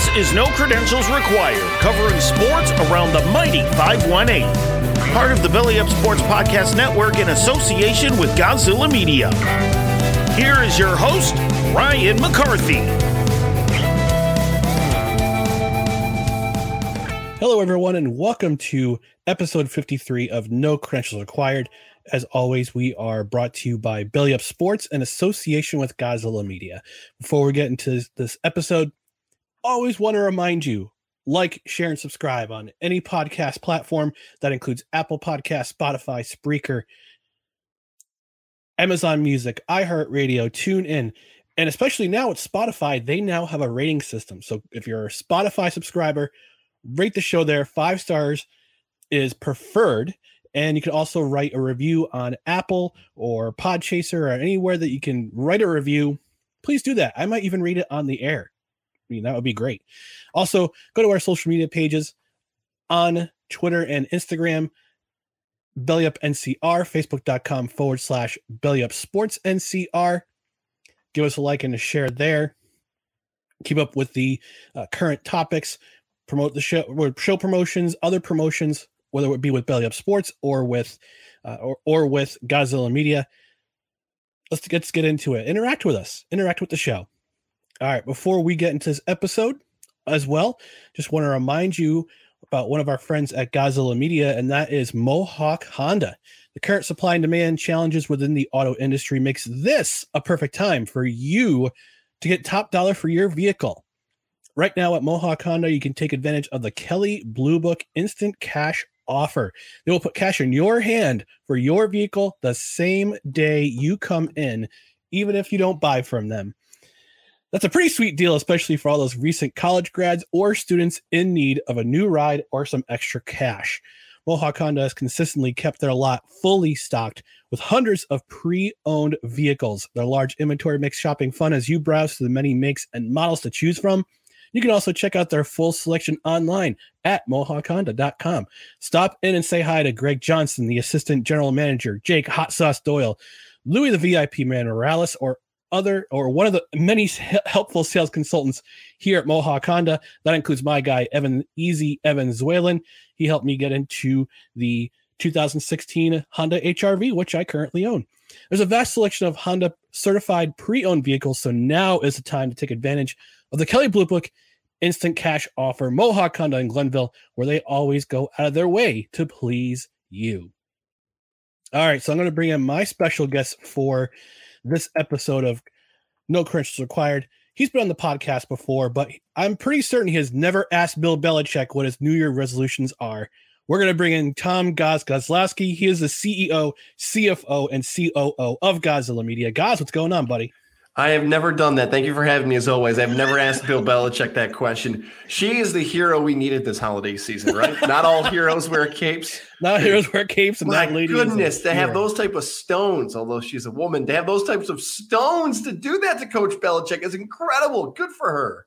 This is No Credentials Required, covering sports around the mighty 518. Part of the Belly Up Sports Podcast Network in association with Godzilla Media. Here is your host, Ryan McCarthy. Hello, everyone, and welcome to episode 53 of No Credentials Required. As always, we are brought to you by Belly Up Sports in association with Godzilla Media. Before we get into this, this episode, always want to remind you like, share, and subscribe on any podcast platform that includes Apple Podcast, Spotify, Spreaker, Amazon Music, iHeartRadio, TuneIn, and especially now with Spotify, they now have a rating system. So if you're a Spotify subscriber, rate the show there. Five stars is preferred. And you can also write a review on Apple or Podchaser or anywhere that you can write a review. Please do that. I might even read it on the air. Mean, that would be great. Also, go to our social media pages on Twitter and Instagram, BellyUp NCR, Facebook.com forward slash BellyUp Sports NCR. Give us a like and a share there. Keep up with the uh, current topics, promote the show, show promotions, other promotions, whether it be with Belly Up Sports or with uh, or, or with Godzilla Media. Let's let's get into it. Interact with us. Interact with the show. All right, before we get into this episode as well, just want to remind you about one of our friends at Godzilla Media, and that is Mohawk Honda. The current supply and demand challenges within the auto industry makes this a perfect time for you to get top dollar for your vehicle. Right now at Mohawk Honda, you can take advantage of the Kelley Blue Book Instant Cash offer. They will put cash in your hand for your vehicle the same day you come in, even if you don't buy from them. That's a pretty sweet deal, especially for all those recent college grads or students in need of a new ride or some extra cash. Mohawk Honda has consistently kept their lot fully stocked with hundreds of pre owned vehicles. Their large inventory makes shopping fun as you browse through the many makes and models to choose from. You can also check out their full selection online at mohawkhonda.com. Stop in and say hi to Greg Johnson, the assistant general manager, Jake Hot Sauce Doyle, Louis the VIP man Morales, or other or one of the many helpful sales consultants here at Mohawk Honda. That includes my guy Evan Easy Evan Zuelan. He helped me get into the 2016 Honda HRV, which I currently own. There's a vast selection of Honda certified pre-owned vehicles, so now is the time to take advantage of the Kelley Blue Book instant cash offer. Mohawk Honda in Glenville, where they always go out of their way to please you. All right, so I'm going to bring in my special guest for this episode of No Credentials Required. He's been on the podcast before, but I'm pretty certain he has never asked Bill Belichick what his New Year resolutions are. We're going to bring in Tom Gozlowski. He is the CEO, CFO, and COO of Godzilla Media. Gaz, what's going on, buddy? I have never done that. Thank you for having me as always. I've never asked Bill Belichick that question. She is the hero we needed this holiday season, right? Not all heroes wear capes. Not heroes wear capes. And My goodness, to have those type of stones, although she's a woman, to have those types of stones to do that to Coach Belichick is incredible. Good for her.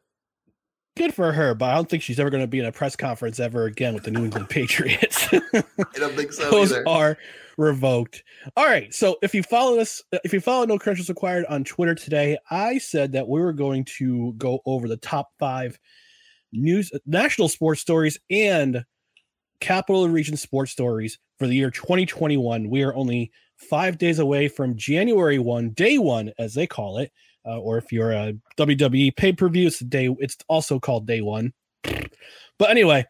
Good for her, but I don't think she's ever going to be in a press conference ever again with the New England Patriots. I don't think so. Those either. are revoked. All right. So if you follow us, if you follow No Credentials Required on Twitter today, I said that we were going to go over the top five news, national sports stories and capital region sports stories for the year 2021. We are only five days away from January 1, day one, as they call it. Uh, or if you're a WWE pay per view, it's day. It's also called day one. But anyway,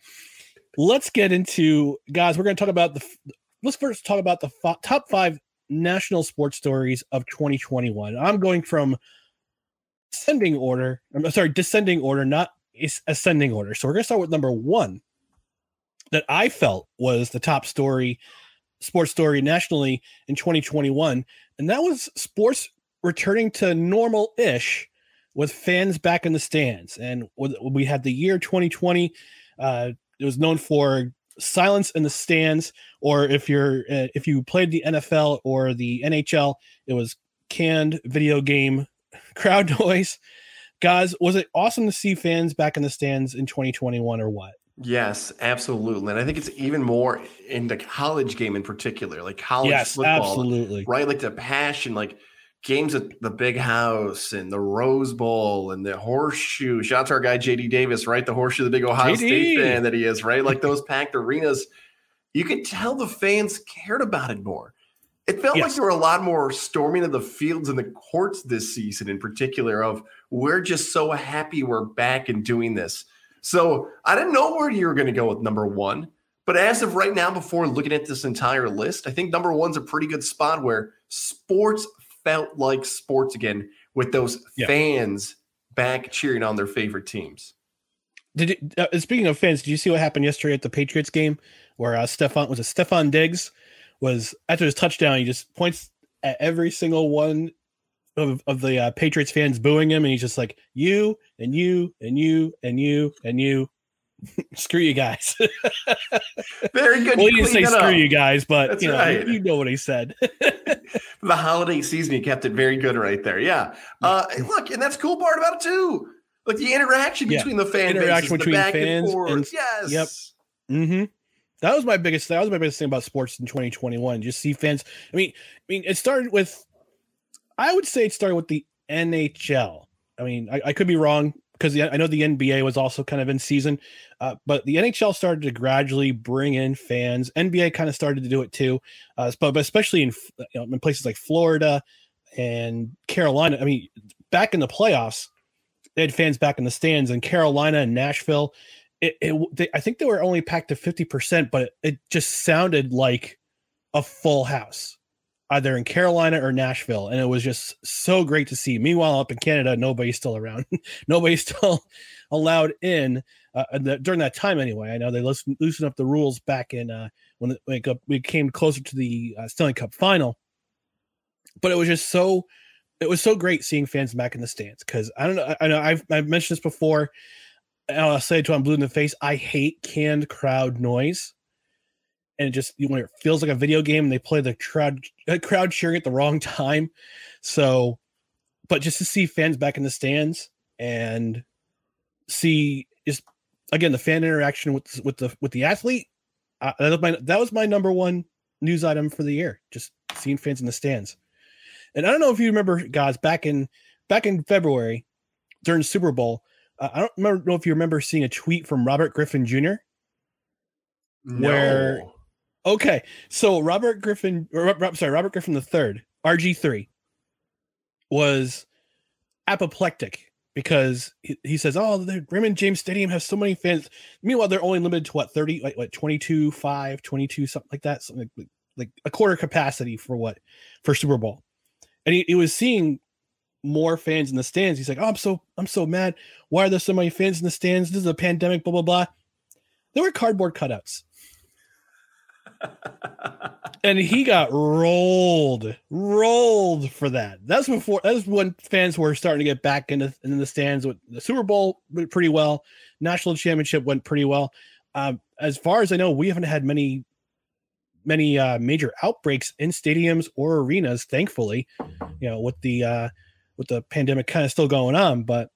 let's get into guys. We're going to talk about the let's first talk about the top five national sports stories of 2021. I'm going from ascending order. I'm sorry, descending order, not ascending order. So we're to start with number one that I felt was the top story, sports story nationally in 2021, and that was sports returning to normal ish with fans back in the stands. And we had the year 2020. Uh, it was known for silence in the stands or if you're uh, if you played the NFL or the NHL it was canned video game crowd noise guys was it awesome to see fans back in the stands in 2021 or what Yes, absolutely. And I think it's even more in the college game in particular, like college yes, football. Absolutely. Right? Like the passion, like games at the big house and the Rose Bowl and the horseshoe. Shout out to our guy JD Davis, right? The horseshoe, the big Ohio JD. State fan that he is, right? Like those packed arenas. You could tell the fans cared about it more. It felt yes. like there were a lot more storming of the fields and the courts this season, in particular, of we're just so happy we're back and doing this. So I didn't know where you were going to go with number one. But as of right now, before looking at this entire list, I think number one's a pretty good spot where sports felt like sports again with those yeah. fans back cheering on their favorite teams. Did you, uh, speaking of fans, did you see what happened yesterday at the Patriots game where uh, Stefon was a Stefon Diggs was after his touchdown, he just points at every single one of, of the uh, Patriots fans booing him, and he's just like, "You and you and you and you and you screw you guys. Very good. well, he didn't say screw up. you guys, but That's you know, right. you know what he said. the holiday season, he kept it very good right there. Yeah. Uh, look, and that's cool part about it too. Like the interaction yeah. between the fan interaction bases, between fans and, and, yes. Yep. Mm-hmm. That was my biggest. That was my biggest thing about sports in 2021. Just see fans. I mean, I mean, it started with. I would say it started with the NHL. I mean, I, I could be wrong because I know the NBA was also kind of in season, uh, but the NHL started to gradually bring in fans. NBA kind of started to do it too, uh, but, but especially in you know, in places like Florida and Carolina. I mean, back in the playoffs, they had fans back in the stands in Carolina and Nashville. It, it they, I think they were only packed to fifty percent, but it, it just sounded like a full house either in Carolina or Nashville, and it was just so great to see. Meanwhile, up in Canada, nobody's still around. nobody's still allowed in uh, the, during that time. Anyway, I know they loosened, up the rules back in uh, when, it, when it we came closer to the uh, Stanley Cup final. But it was just so it was so great seeing fans back in the stands because I don't know. I know I've I've mentioned this before. I'll say it to I'm blue in the face. I hate canned crowd noise and it just when it feels like a video game and they play the crowd uh, crowd cheering at the wrong time. So, but just to see fans back in the stands and see just again the fan interaction with with the with the athlete, uh, that was my that was my number one news item for the year. Just seeing fans in the stands. And I don't know if you remember, guys, back in back in February during Super Bowl. Uh, I don't remember, know if you remember seeing a tweet from Robert Griffin Jr. No. where Okay, so Robert Griffin, or, sorry, Robert Griffin the third, RG three, was apoplectic because he, he says, "Oh, the Raymond James Stadium has so many fans." Meanwhile, they're only limited to what thirty, like what 22, 5, 22, something like that, something like, like a quarter capacity for what for Super Bowl. and he, he was seeing more fans in the stands. He's like, "Oh, I'm so I'm so mad. Why are there so many fans in the stands? This is a pandemic." Blah blah blah. There were cardboard cutouts, and he got rolled, rolled for that. That's before. That's when fans were starting to get back into in the stands. With the Super Bowl went pretty well. National championship went pretty well. Um, as far as I know, we haven't had many many uh, major outbreaks in stadiums or arenas. Thankfully, you know, with the uh, with the pandemic kind of still going on, but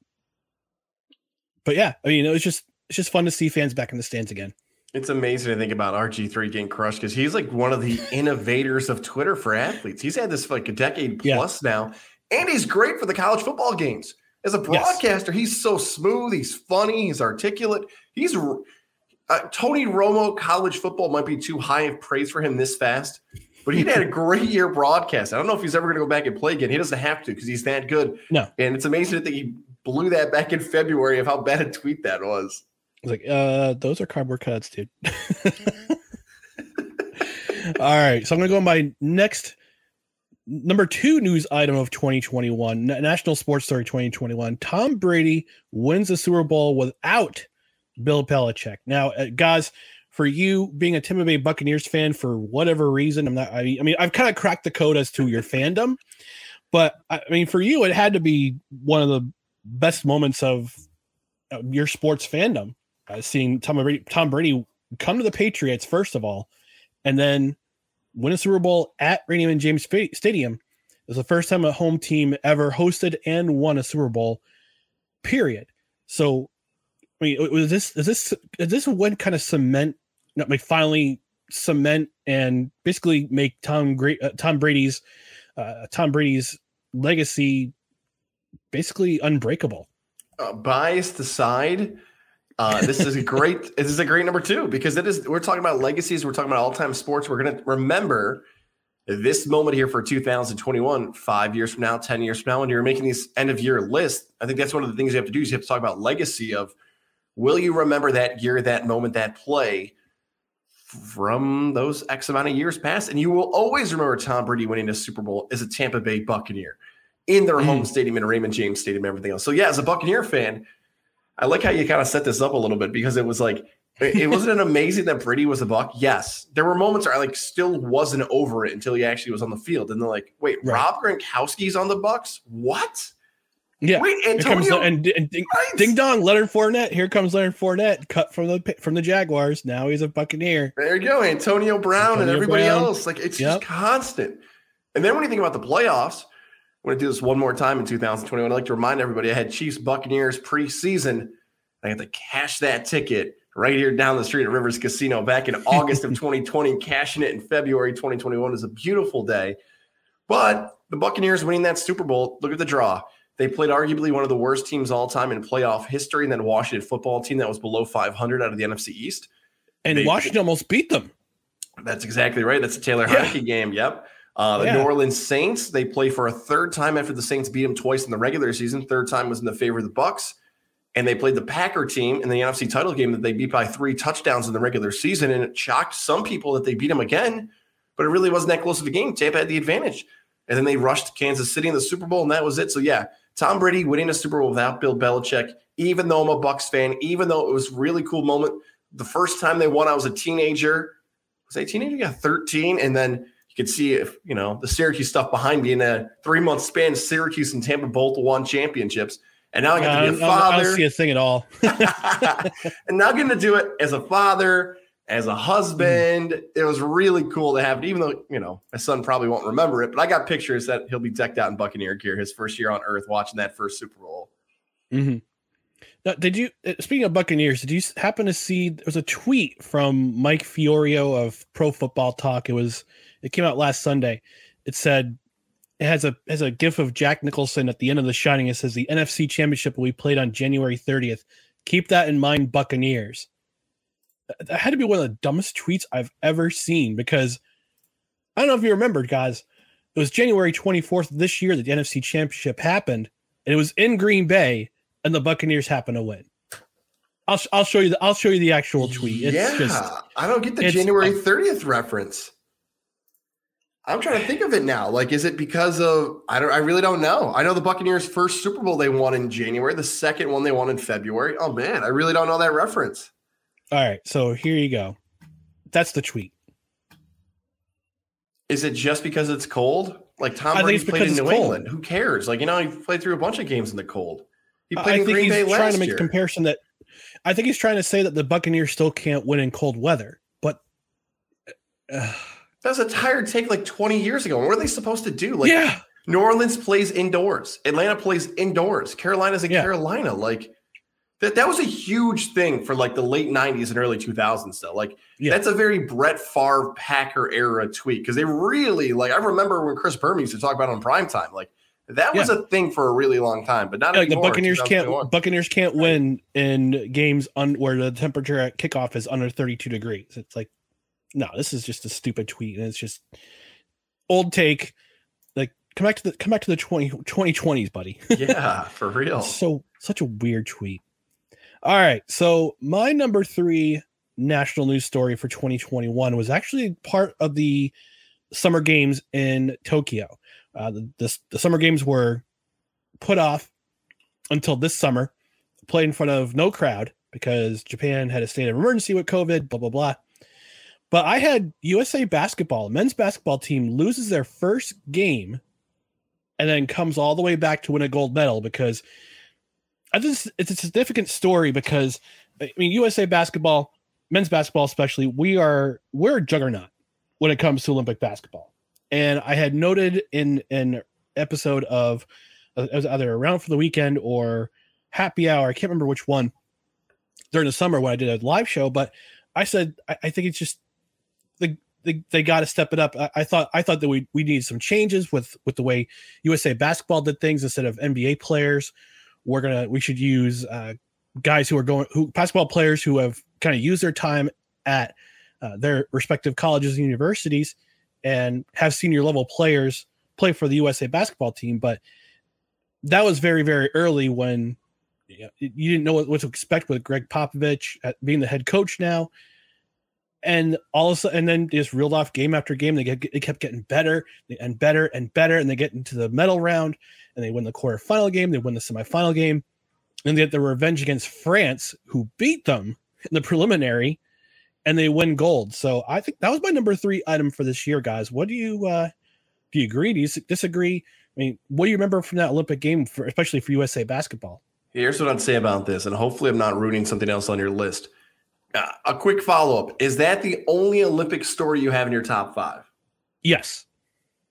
but yeah, I mean, it was just it's just fun to see fans back in the stands again. It's amazing to think about RG3 getting crushed because he's like one of the innovators of Twitter for athletes. He's had this for like a decade plus yeah. now, and he's great for the college football games. As a broadcaster, yes. he's so smooth, he's funny, he's articulate. He's uh, Tony Romo college football might be too high of praise for him this fast, but he had a great year broadcast. I don't know if he's ever going to go back and play again. He doesn't have to because he's that good. No, and it's amazing that he blew that back in February of how bad a tweet that was. Like, uh, those are cardboard cuts, dude. All right, so I'm going to go on my next number two news item of 2021, National Sports Story 2021. Tom Brady wins the Super Bowl without Bill Belichick. Now, uh, guys, for you being a Tampa Bay Buccaneers fan for whatever reason, I'm not. I mean, I've kind of cracked the code as to your fandom, but I mean, for you, it had to be one of the best moments of your sports fandom. Uh, seeing Tom Brady, Tom Brady come to the Patriots first of all, and then win a Super Bowl at Raymond James Stadium. It was the first time a home team ever hosted and won a Super Bowl. Period. So I mean, was this is this is this one kind of cement, Not like finally cement and basically make Tom Great uh, Tom Brady's uh, Tom Brady's legacy basically unbreakable. Uh, biased aside, uh, this is a great this is a great number two because it is we're talking about legacies, we're talking about all time sports. We're gonna remember this moment here for 2021, five years from now, 10 years from now, when you're making these end of year lists, I think that's one of the things you have to do is you have to talk about legacy of Will you remember that year, that moment, that play from those X amount of years past? And you will always remember Tom Brady winning a Super Bowl as a Tampa Bay Buccaneer in their mm. home stadium in Raymond James Stadium, everything else. So, yeah, as a Buccaneer fan, I like how you kind of set this up a little bit because it was like, it wasn't an amazing that Brady was a buck. Yes, there were moments where I like still wasn't over it until he actually was on the field, and they're like, "Wait, right. Rob Gronkowski's on the Bucks? What?" Yeah. Wait, Antonio. Comes, and, and ding, ding, dong, Leonard Fournette. Here comes Leonard Fournette, cut from the from the Jaguars. Now he's a Buccaneer. There you go, Antonio Brown Antonio and everybody Brown. else. Like it's yep. just constant. And then when you think about the playoffs, I'm going to do this one more time in 2021. I'd like to remind everybody I had Chiefs Buccaneers preseason. I had to cash that ticket right here down the street at Rivers Casino back in August of 2020. Cashing it in February 2021 is a beautiful day. But the Buccaneers winning that Super Bowl, look at the draw. They played arguably one of the worst teams all time in playoff history, and then Washington football team that was below 500 out of the NFC East. And they, Washington almost beat them. That's exactly right. That's a Taylor yeah. game. Yep. Uh, the yeah. New Orleans Saints, they play for a third time after the Saints beat them twice in the regular season. Third time was in the favor of the Bucks. And they played the Packer team in the NFC title game that they beat by three touchdowns in the regular season. And it shocked some people that they beat them again, but it really wasn't that close of a game. Tampa had the advantage. And then they rushed Kansas City in the Super Bowl, and that was it. So, yeah, Tom Brady winning a Super Bowl without Bill Belichick, even though I'm a Bucks fan, even though it was really cool moment. The first time they won, I was a teenager. Was I a teenager? Yeah, 13. And then could see if, you know, the Syracuse stuff behind me in a three month span, Syracuse and Tampa both won championships. And now I got to be a father. I don't see a thing at all. and now getting to do it as a father as a husband. Mm. It was really cool to have it, even though, you know, my son probably won't remember it, but I got pictures that he'll be decked out in Buccaneer gear his first year on earth watching that first Super Bowl. Mm-hmm. Now, did you, uh, speaking of Buccaneers, did you happen to see there was a tweet from Mike Florio of Pro Football Talk? It was, it came out last Sunday. It said, it has a has a gif of Jack Nicholson at the end of The Shining. It says the NFC Championship will be played on January 30th. Keep that in mind, Buccaneers that had to be one of the dumbest tweets I've ever seen because I don't know if you remember, guys. It was January 24th this year that the NFC Championship happened, and it was in Green Bay, and the Buccaneers happened to win. I'll, I'll show you the I'll show you the actual tweet. It's yeah, just, I don't get the January 30th reference. I'm trying to think of it now. Like, is it because of I don't I really don't know. I know the Buccaneers' first Super Bowl they won in January, the second one they won in February. Oh man, I really don't know that reference. All right, so here you go. That's the tweet. Is it just because it's cold? Like Tom I Brady played in New cold. England. Who cares? Like, you know, he played through a bunch of games in the cold. He played I in think Green he's Bay trying last to make year. a comparison that I think he's trying to say that the Buccaneers still can't win in cold weather, but uh, That was a tired take like 20 years ago. What are they supposed to do? Like, yeah, New Orleans plays indoors. Atlanta plays indoors. Carolina's in Yeah. Carolina. Like that, that was a huge thing for like the late 90s and early 2000s though. Like Yeah. that's a very Brett Favre Packer era tweet because they really like I remember when Chris Berman used to talk about it on prime time. Like that was a thing for a really long time, but not like the Buccaneers can't Buccaneers can't win in games on where the temperature at kickoff is under 32 degrees. It's like no, this is just a stupid tweet and it's just old take. Like come back to the come back to the 20 2020s, buddy. yeah, for real. so such a weird tweet. All right, so my number three national news story for 2021 was actually part of the summer games in Tokyo. Uh, the, the the summer games were put off until this summer, played in front of no crowd because Japan had a state of emergency with COVID. Blah blah blah. But I had USA basketball, men's basketball team loses their first game and then comes all the way back to win a gold medal because I just it's a significant story because I mean USA basketball, men's basketball especially, we are we're a juggernaut when it comes to Olympic basketball. And I had noted in an episode of uh, it was either around for the weekend or happy hour, I can't remember which one during the summer when I did a live show, but I said I, I think it's just the they, they got to step it up. I, I thought I thought that we we need some changes with with the way USA basketball did things instead of NBA players. We're gonna we should use uh, guys who are going who basketball players who have kind of used their time at uh, their respective colleges and universities and have senior level players play for the USA basketball team. But that was very very early when you, know, you didn't know what, what to expect with Gregg Popovich being the head coach now and all of a sudden, and then they just reeled off game after game. They get they kept getting better and better and better, and they get into the medal round, and they win the quarterfinal game, they win the semifinal game, and they get the revenge against France, who beat them in the preliminary, and they win gold. So I think that was my number three item for this year, guys. What do you uh do you agree? Do you disagree? I mean, what do you remember from that Olympic game, for, especially for USA basketball? Here's what I'd say about this, and hopefully I'm not ruining something else on your list. Uh, a quick follow up: Is that the only Olympic story you have in your top five? Yes.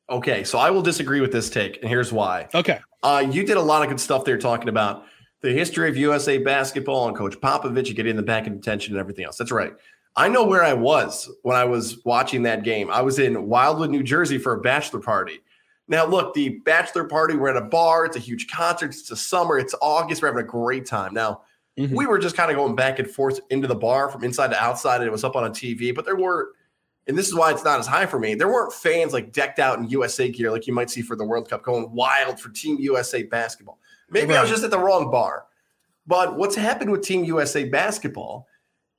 Okay, so I will disagree with this take, and here's why. Okay. Uh, you did a lot of good stuff there talking about the history of USA basketball and Coach Popovich and getting the back in attention and everything else. That's right. I know where I was when I was watching that game. I was in Wildwood, New Jersey for a bachelor party. Now, look, the bachelor party, we're at a bar. It's a huge concert. It's a summer. It's August. We're having a great time. Now, Mhm. we were just kind of going back and forth into the bar from inside to outside, and it was up on a TV, but there were, and this is why it's not as high for me. There weren't fans like decked out in USA gear like you might see for the World Cup going wild for Team USA basketball. Maybe I was just at the wrong bar. But what's happened with Team USA basketball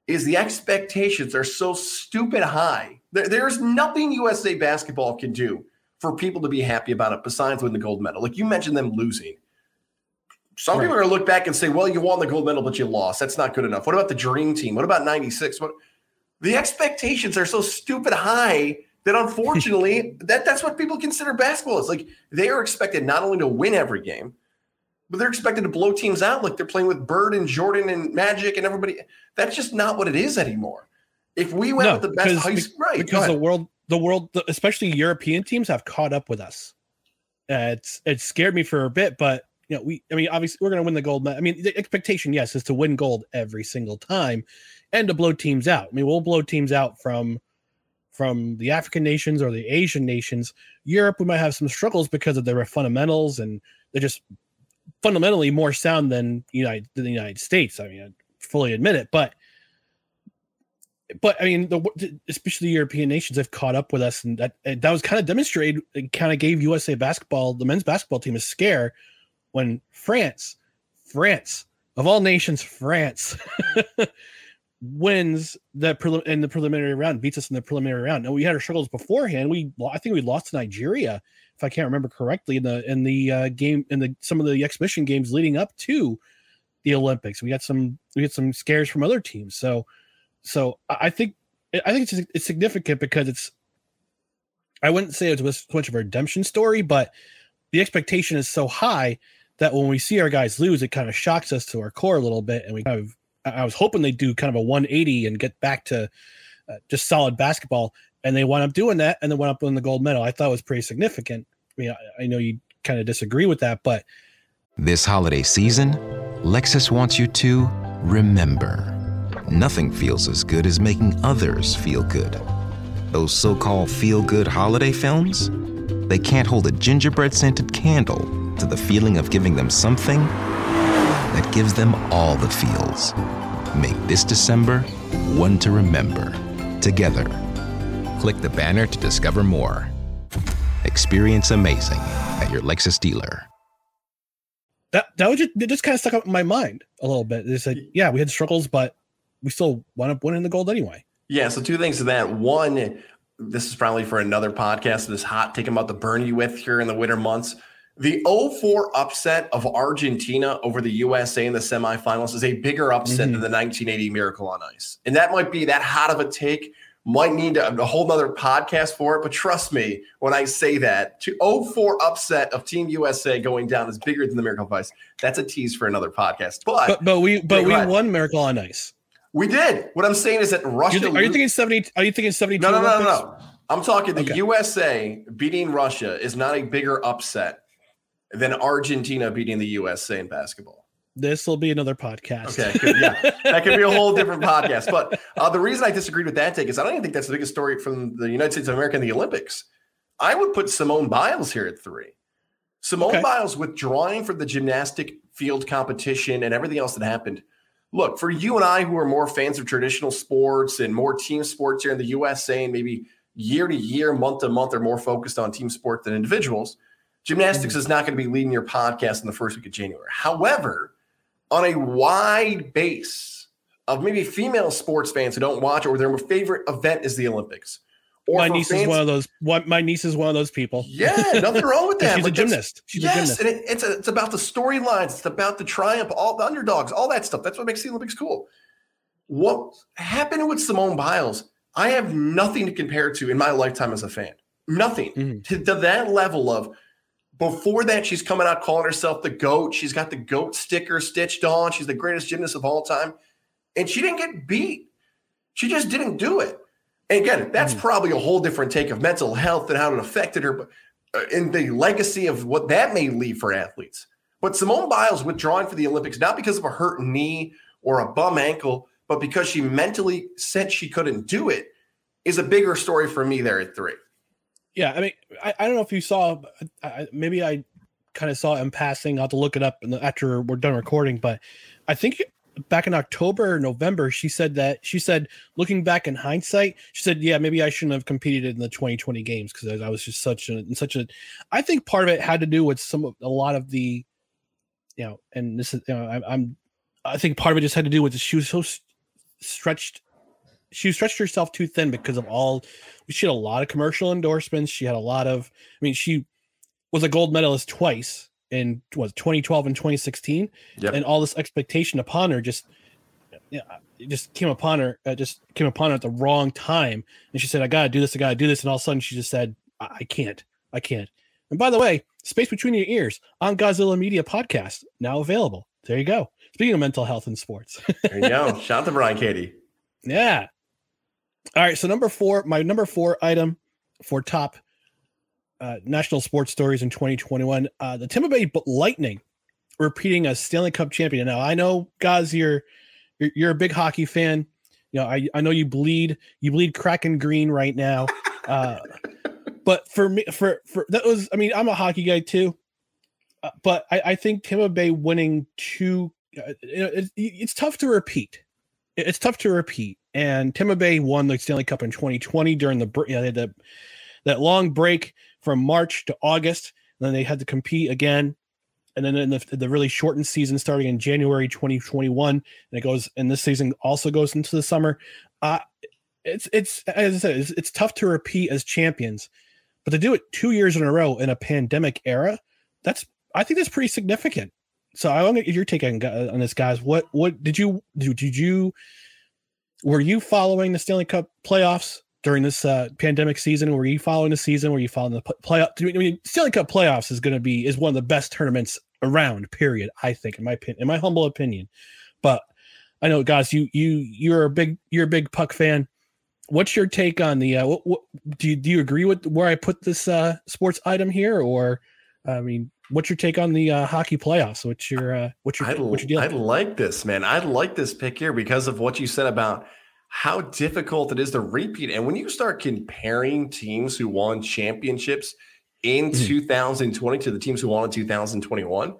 is the expectations are so stupid high. There, there's nothing USA basketball can do for people to be happy about it besides win the gold medal. Like you mentioned them losing. Some people are going to look back and say, well, you won the gold medal, but you lost. That's not good enough. What about the dream team? What about 96? What the expectations are so stupid high that unfortunately that, that's what people consider basketball is. Like they are expected not only to win every game, but they're expected to blow teams out like they're playing with Bird and Jordan and Magic and everybody. That's just not what it is anymore. If we went with the best because, high school, right? because the world, the world, the- especially European teams have caught up with us. Uh, it's it scared me for a bit, but you know, we, I mean, obviously we're going to win the gold. medal. I mean, the expectation, yes, is to win gold every single time, and to blow teams out. I mean, we'll blow teams out from from the African nations or the Asian nations. Europe, we might have some struggles because of their fundamentals, and they're just fundamentally more sound than United than the United States. I mean, I fully admit it, but but I mean, the especially the European nations have caught up with us, and that that was kind of demonstrated. It kind of gave USA basketball, the men's basketball team, a scare when France, France of all nations, France wins that prelim- in the preliminary round, beats us in the preliminary round. Now we had our struggles beforehand. We I think we lost to Nigeria, if I can't remember correctly, in the in the uh, game in the some of the exhibition games leading up to the Olympics. We got some we had some scares from other teams. So so I think I think it's it's significant because it's I wouldn't say it was so much of a redemption story, but the expectation is so high that when we see our guys lose, it kind of shocks us to our core a little bit, and we kind of I was hoping they'd do kind of a 180 and get back to uh, just solid basketball, and they wound up doing that, and they went up on the gold medal. I thought was pretty significant. I mean, I, I know you kind of disagree with that, but this holiday season, Lexus wants you to remember. Nothing feels as good as making others feel good. Those so called feel good holiday films? They can't hold a gingerbread scented candle to the feeling of giving them something that gives them all the feels. Make this December one to remember. Together. Click the banner to discover more. Experience amazing at your Lexus dealer. That that was just, it just kind of stuck up in my mind a little bit. They said, yeah, we had struggles, but we still wound up winning the gold anyway. Yeah. So two things to that. One, this is probably for another podcast. This hot take about the burn you with here in the winter months. The 04 upset of Argentina over the USA in the semifinals is a bigger upset mm-hmm. than the 1980 Miracle on Ice. And that might be that hot of a take. Might need a, a whole nother podcast for it, but trust me when I say that. To 04 upset of Team USA going down is bigger than the Miracle on Ice. That's a tease for another podcast. But but, but we but we won Miracle on Ice. We did. What I'm saying is that Russia. Are you thinking 70? Are you thinking 72? No, no, no, no, no. I'm talking the okay. USA beating Russia is not a bigger upset than Argentina beating the USA in basketball. This will be another podcast. Okay, good. yeah, that could be a whole different podcast. But uh, the reason I disagreed with that take is I don't even think that's the biggest story from the United States of America in the Olympics. I would put Simone Biles here at three. Simone okay. Biles withdrawing from the gymnastic field competition and everything else that happened. Look, for you and I who are more fans of traditional sports and more team sports here in the USA and maybe year to year, month to month are more focused on team sport than individuals – Gymnastics mm-hmm. is not going to be leading your podcast in the first week of January. However, on a wide base of maybe female sports fans who don't watch or their favorite event is the Olympics. Or my niece fans, is one of those. What my niece is one of those people. Yeah, nothing wrong with that. She's like a gymnast. She's yes, a gymnast. and it, it's a, it's about the storylines. It's about the triumph, all the underdogs, all that stuff. That's what makes the Olympics cool. What happened with Simone Biles? I have nothing to compare to in my lifetime as a fan. Nothing mm-hmm. to, to that level of before that, she's coming out calling herself the GOAT. She's got the GOAT sticker stitched on. She's the greatest gymnast of all time. And she didn't get beat. She just didn't do it. And again, that's mm. probably a whole different take of mental health and how it affected her, but uh, in the legacy of what that may leave for athletes. But Simone Biles withdrawing for the Olympics, not because of a hurt knee or a bum ankle, but because she mentally said she couldn't do it, is a bigger story for me there at three. Yeah, I mean, I, I don't know if you saw, I, maybe I kind of saw it in passing. I'll have to look it up the, after we're done recording. But I think back in October or November, she said that she said, looking back in hindsight, she said, yeah, maybe I shouldn't have competed in the 2020 games because I was just such a such a. I think part of it had to do with some of a lot of the, you know, and this is you know, I, I'm, I think part of it just had to do with she was so stretched she stretched herself too thin because of all she had a lot of commercial endorsements. She had a lot of I mean, she was a gold medalist twice in was 2012 and 2016. Yep. And all this expectation upon her just yeah, it just came upon her, uh, just came upon her at the wrong time. And she said, I gotta do this, I gotta do this. And all of a sudden she just said, I, I can't, I can't. And by the way, Space Between Your Ears on Godzilla Media Podcast, now available. There you go. Speaking of mental health and sports. there you go. Shout out to Brian Katie. Yeah. All right, so number four, my number four item for top uh, national sports stories in 2021, uh, the Tampa Bay Lightning repeating as Stanley Cup champion. Now I know, guys, you're, you're you're a big hockey fan. You know, I, I know you bleed you bleed Kraken green right now. Uh, but for me, for for that was, I mean, I'm a hockey guy too. Uh, but I, I think Tampa Bay winning two, uh, it, it's tough to repeat. It's tough to repeat and Tampa Bay won the Stanley Cup in 2020 during the you they had that long break from March to August. And then they had to compete again and then in the, the really shortened season starting in January 2021, and it goes, and this season also goes into the summer. Uh, it's it's as I said, it's, it's tough to repeat as champions, but to do it two years in a row in a pandemic era, that's I think that's pretty significant. So I want to get your take on, on this, guys. What what did you do? Did you were you following the Stanley Cup playoffs during this uh, pandemic season? Were you following the season? Were you following the playoff? I mean, Stanley Cup playoffs is going to be is one of the best tournaments around. Period. I think, in my opinion, in my humble opinion. But I know, guys, you you you're a big you're a big puck fan. What's your take on the? Uh, what, what, do you do you agree with where I put this uh, sports item here, or I mean, what's your take on the uh, hockey playoffs? What's your uh, what's your I, what's your deal? I like this, man. I like this pick here because of what you said about how difficult it is to repeat. And when you start comparing teams who won championships in mm-hmm. 2020 to the teams who won in 2021,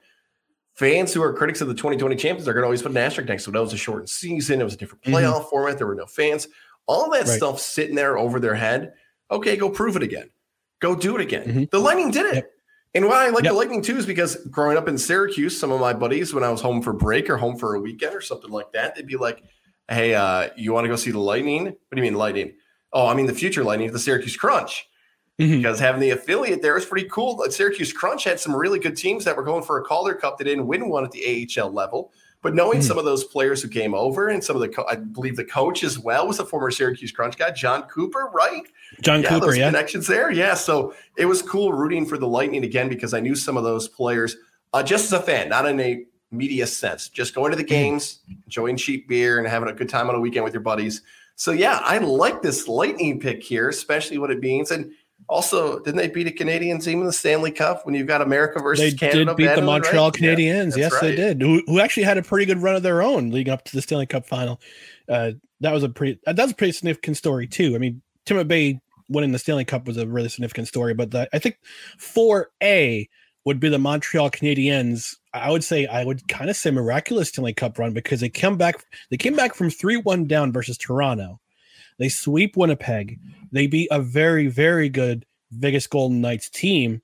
fans who are critics of the 2020 champions are going to always put an asterisk next to it. That was a shortened season. It was a different mm-hmm. playoff mm-hmm. format. There were no fans. All that right. stuff sitting there over their head. Okay, go prove it again. Go do it again. Mm-hmm. The Lightning did it. Yep. And why I like yep. the Lightning too is because growing up in Syracuse, some of my buddies, when I was home for break or home for a weekend or something like that, they'd be like, Hey, uh, you want to go see the Lightning? What do you mean Lightning? Oh, I mean the future Lightning, the Syracuse Crunch. Mm-hmm. Because having the affiliate there is pretty cool. Syracuse Crunch had some really good teams that were going for a Calder Cup that didn't win one at the AHL level. But knowing mm-hmm. some of those players who came over and some of the, co- I believe the coach as well was a former Syracuse Crunch guy, Jon Cooper, right? Jon yeah, Cooper, yeah. Connections there. Yeah. So it was cool rooting for the Lightning again because I knew some of those players uh, just as a fan, not in a media sense, just going to the mm-hmm. games, enjoying cheap beer and having a good time on a weekend with your buddies. So yeah, I like this Lightning pick here, especially what it means. And also, didn't they beat a Canadian team in the Stanley Cup when you've got America versus they Canada? They did beat the Montreal right? Canadiens. Yeah, yes, right. they did. Who, who, actually had a pretty good run of their own leading up to the Stanley Cup final. Uh, that was a pretty uh, that's a pretty significant story too. I mean, Tim Bay winning the Stanley Cup was a really significant story, but the, I think four A would be the Montreal Canadiens. I would say I would kind of say miraculous Stanley Cup run because they come back they came back from three one down versus Toronto. They sweep Winnipeg. They beat a very very good Vegas Golden Knights team.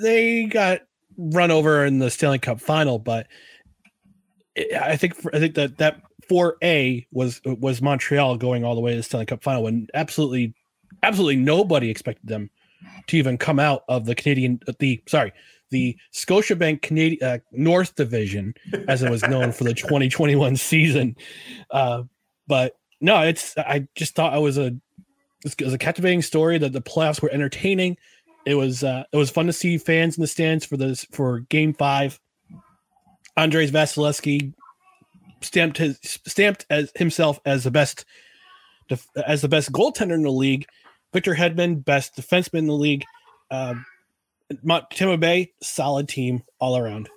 They got run over in the Stanley Cup final, but I think I think that that four A was was Montreal going all the way to the Stanley Cup final when absolutely absolutely nobody expected them to even come out of the Canadian the sorry the Scotiabank Canadian uh, North Division as it was known for the 2021 season. Uh, but no, it's I just thought I was a it was a captivating story. That the playoffs were entertaining. It was uh, it was fun to see fans in the stands for this for Game Five. Andrei Vasilevskiy stamped his stamped as himself as the best as the best goaltender in the league. Victor Hedman, best defenseman in the league. Uh, Tampa Bay, solid team all around.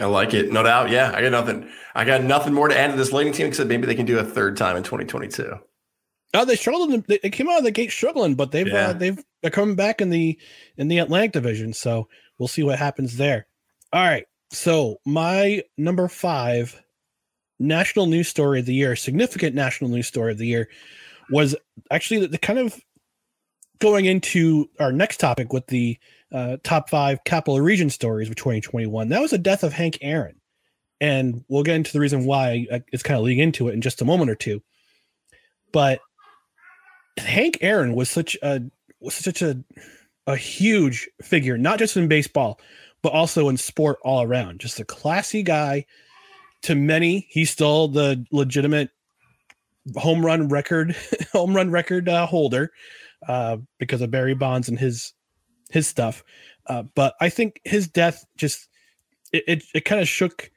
I like it, no doubt. Yeah, I got nothing. I got nothing more to add to this Lightning team except maybe they can do a third time in 2022. Oh, they struggled. They came out of the gate struggling, but they've uh, yeah. uh, they've they're coming back in the in the Atlantic Division. So we'll see what happens there. All right. So my number five national news story of the year, significant national news story of the year, was actually the, the kind of going into our next topic with the uh, top five capital region stories of 2021. That was the death of Hank Aaron, and we'll get into the reason why it's kind of leading into it in just a moment or two. But Hank Aaron was such a was such a a huge figure, not just in baseball, but also in sport all around. Just a classy guy. To many, he's still the legitimate home run record, home run record uh, holder, uh, because of Barry Bonds and his his stuff. Uh, but I think his death just it it, it kind of shook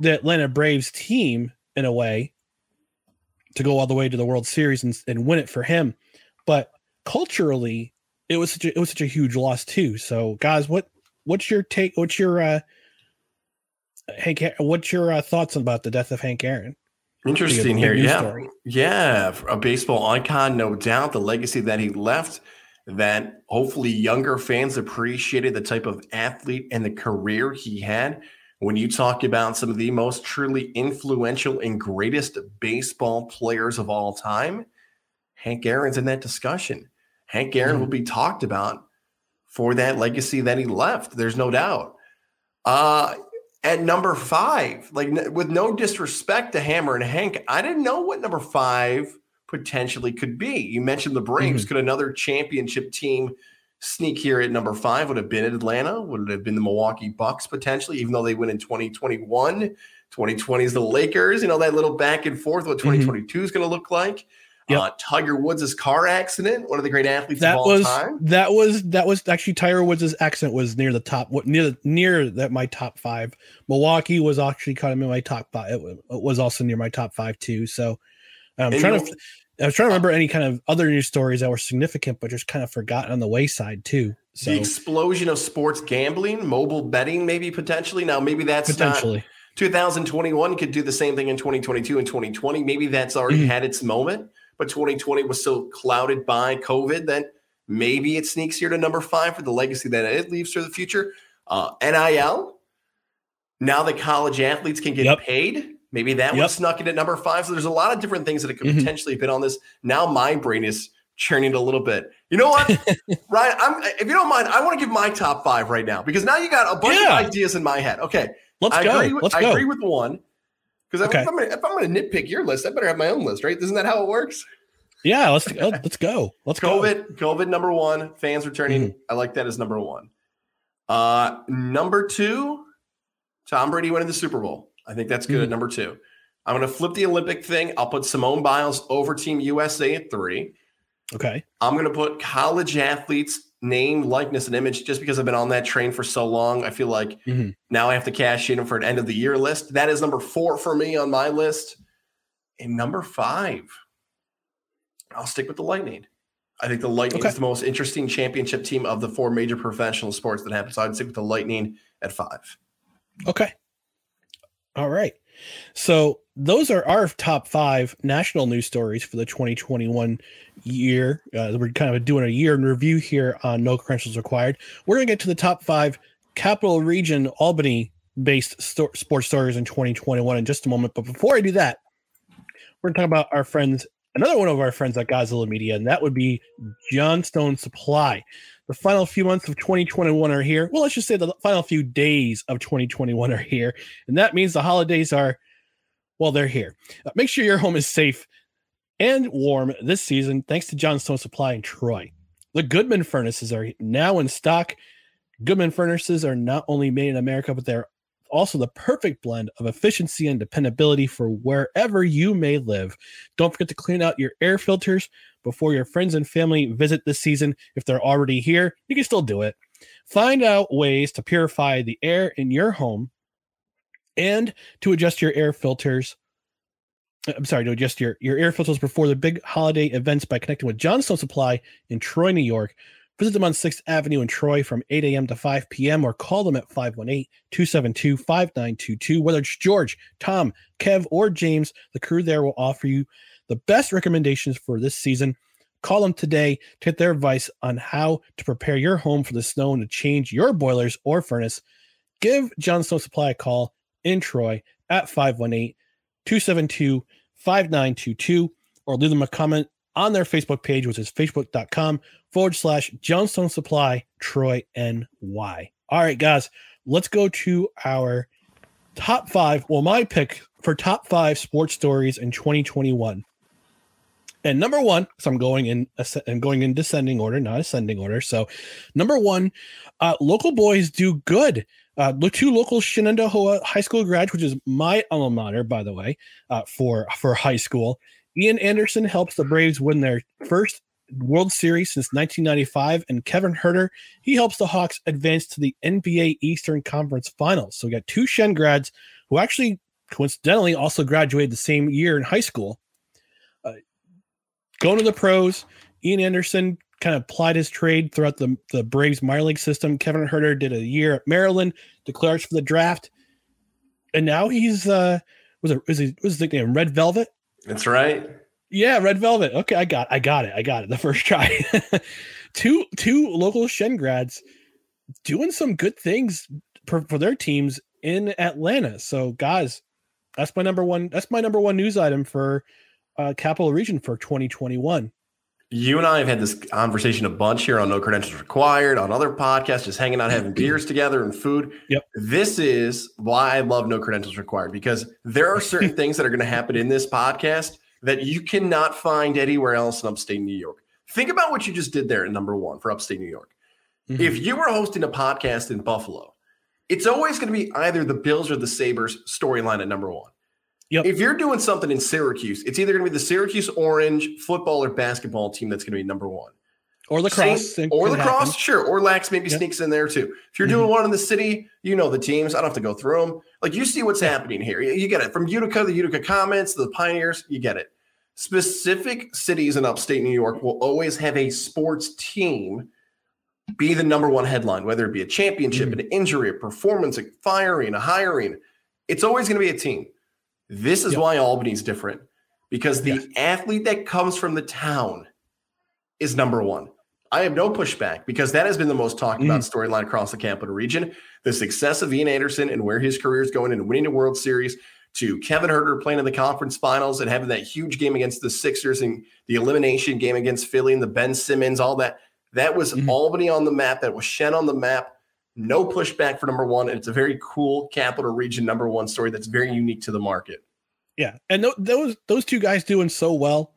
the Atlanta Braves team in a way to go all the way to the World Series and, and win it for him. But culturally, it was such a, it was such a huge loss too. So, guys, what what's your take? What's your uh, Hank? What's your uh, thoughts about the death of Hank Aaron? Interesting here, yeah, story. yeah, a baseball icon, no doubt. The legacy that he left, that hopefully younger fans appreciated the type of athlete and the career he had when you talk about some of the most truly influential and greatest baseball players of all time, Hank Aaron's in that discussion. Hank Aaron mm will be talked about for that legacy that he left. There's no doubt. Uh, at number five, like with no disrespect to Hammerin' Hank, I didn't know what number five potentially could be. You mentioned the Braves. Mm-hmm. Could another championship team sneak here at number five? Would have been at Atlanta? Would it have been the Milwaukee Bucks potentially, even though they win in 2021? 2020 is the Lakers, you know, that little back and forth, what 2022 mm-hmm. is going to look like. Yep. Uh, Tiger Woods' car accident, one of the great athletes that of all was, time. That was that was actually Tiger Woods' accident was near the top, what near near that my top five. Milwaukee was actually kind of in my top five. It was also near my top five too. So I'm and trying to. I was trying to remember any kind of other news stories that were significant, but just kind of forgotten on the wayside too. So the explosion of sports gambling, mobile betting, maybe potentially. Now, maybe that's potentially. Not, 2021 could do the same thing in 2022 and 2020. Maybe that's already mm-hmm. had its moment, but 2020 was so clouded by COVID that maybe it sneaks here to number five for the legacy that it leaves for the future. Uh, NIL. Now that college athletes can get yep. paid, maybe that yep. one snuck in at number five. So there's a lot of different things that it could mm-hmm. potentially have been on this. Now my brain is churning a little bit. You know what, Ryan? I'm, if you don't mind, I want to give my top five right now because now you got a bunch yeah. of ideas in my head. Okay, Let's I go. Agree with, Let's I go. agree with one because okay. if, I'm gonna, nitpick your list, I better have my own list, right? Isn't that how it works? Yeah, let's go. Let's go. Let's COVID, go. COVID number one, fans returning. Mm-hmm. I like that as number one. Uh, number two, Tom Brady winning the Super Bowl. I think that's good mm-hmm. at number two. I'm going to flip the Olympic thing. I'll put Simone Biles over Team USA at three. Okay. I'm going to put college athletes name, likeness, and image just because I've been on that train for so long. I feel like mm-hmm. now I have to cash in for an end of the year list. That is number four for me on my list. And number five, I'll stick with the Lightning. I think the Lightning okay. is the most interesting championship team of the four major professional sports that happen. So I'd stick with the Lightning at five. Okay. All right. So those are our top five national news stories for the 2021 year. Uh, we're kind of doing a year in review here on No Credentials Required. We're going to get to the top five capital region Albany based sto- sports stories in 2021 in just a moment. But before I do that, we're going to talk about our friends, another one of our friends at Godzilla Media, and that would be Johnstone Supply. The final few months of 2021 are here. Well, let's just say the final few days of 2021 are here. And that means the holidays are well, they're here. Uh, make sure your home is safe and warm this season thanks to Johnstone Supply in Troy. The Goodman furnaces are now in stock. Goodman furnaces are not only made in America, but they're also the perfect blend of efficiency and dependability for wherever you may live. Don't forget to clean out your air filters before your friends and family visit this season. If they're already here, you can still do it. Find out ways to purify the air in your home and to adjust your air filters. I'm sorry, to adjust your, your air filters before the big holiday events by connecting with Johnstone Supply in Troy, New York. Visit them on 6th Avenue in Troy from 8 a.m. to 5 p.m. or call them at 518 272 5922. Whether it's George, Tom, Kev, or James, the crew there will offer you the best recommendations for this season. Call them today to get their advice on how to prepare your home for the snow and to change your boilers or furnace. Give Johnstone Supply a call in Troy at 518 272 5922 or leave them a comment on their Facebook page, which is facebook.com forward slash Johnstone Supply Troy NY. All right, guys, let's go to our top five. Well, my pick for top five sports stories in 2021. And number one, so I'm going in and going in descending order, not ascending order. So, number one, uh, local boys do good. Uh, two local Shenandoah High School grads, which is my alma mater, by the way, uh, for for high school. Ian Anderson helps the Braves win their first World Series since 1995, and Kevin Huerter he helps the Hawks advance to the NBA Eastern Conference Finals. So we got two Shen grads who actually coincidentally also graduated the same year in high school. Going to the pros, Ian Anderson kind of plied his trade throughout the, the Braves minor league system. Kevin Huerter did a year at Maryland, declares for the draft, and now he's uh was it was he was his nickname Red Velvet? That's right. Yeah, Red Velvet. Okay, I got I got it. I got it the first try. two two local Shen grads doing some good things for, for their teams in Atlanta. So guys, that's my number one that's my number one news item for uh Capital Region for 2021. You and I have had this conversation a bunch here on No Credentials Required, on other podcasts, just hanging out, having beers together and food. Yep. This is why I love No Credentials Required because there are certain things that are going to happen in this podcast that you cannot find anywhere else in upstate New York. Think about what you just did there at number one for upstate New York. Mm-hmm. If you were hosting a podcast in Buffalo, it's always going to be either the Bills or the Sabres storyline at number one. Yep. If you're doing something in Syracuse, it's either going to be the Syracuse Orange football or basketball team that's going to be number one. Or lacrosse. Same- or lacrosse, happen. sure. Or lax maybe Yep. sneaks in there too. If you're mm-hmm. doing one in the city, you know the teams. I don't have to go through them. Like you see what's happening here. You, you get it from Utica, the Utica Comets, the Pioneers. You get it. Specific cities in upstate New York will always have a sports team be the number one headline, whether it be a championship, mm-hmm. an injury, a performance, a firing, a hiring. It's always going to be a team. This is Yep. why Albany's different because the athlete that comes from the town is number one. I have no pushback because that has been the most talked about mm. storyline across the capital region. The success of Ian Anderson and where his career is going and winning a World Series to Kevin Huerter playing in the conference finals and having that huge game against the Sixers and the elimination game against Philly and the Ben Simmons, all that. That was mm. Albany on the map. That was Shen on the map. No pushback for number one. And it's a very cool capital region number one story that's very unique to the market. Yeah, and tho- those those two guys doing so well,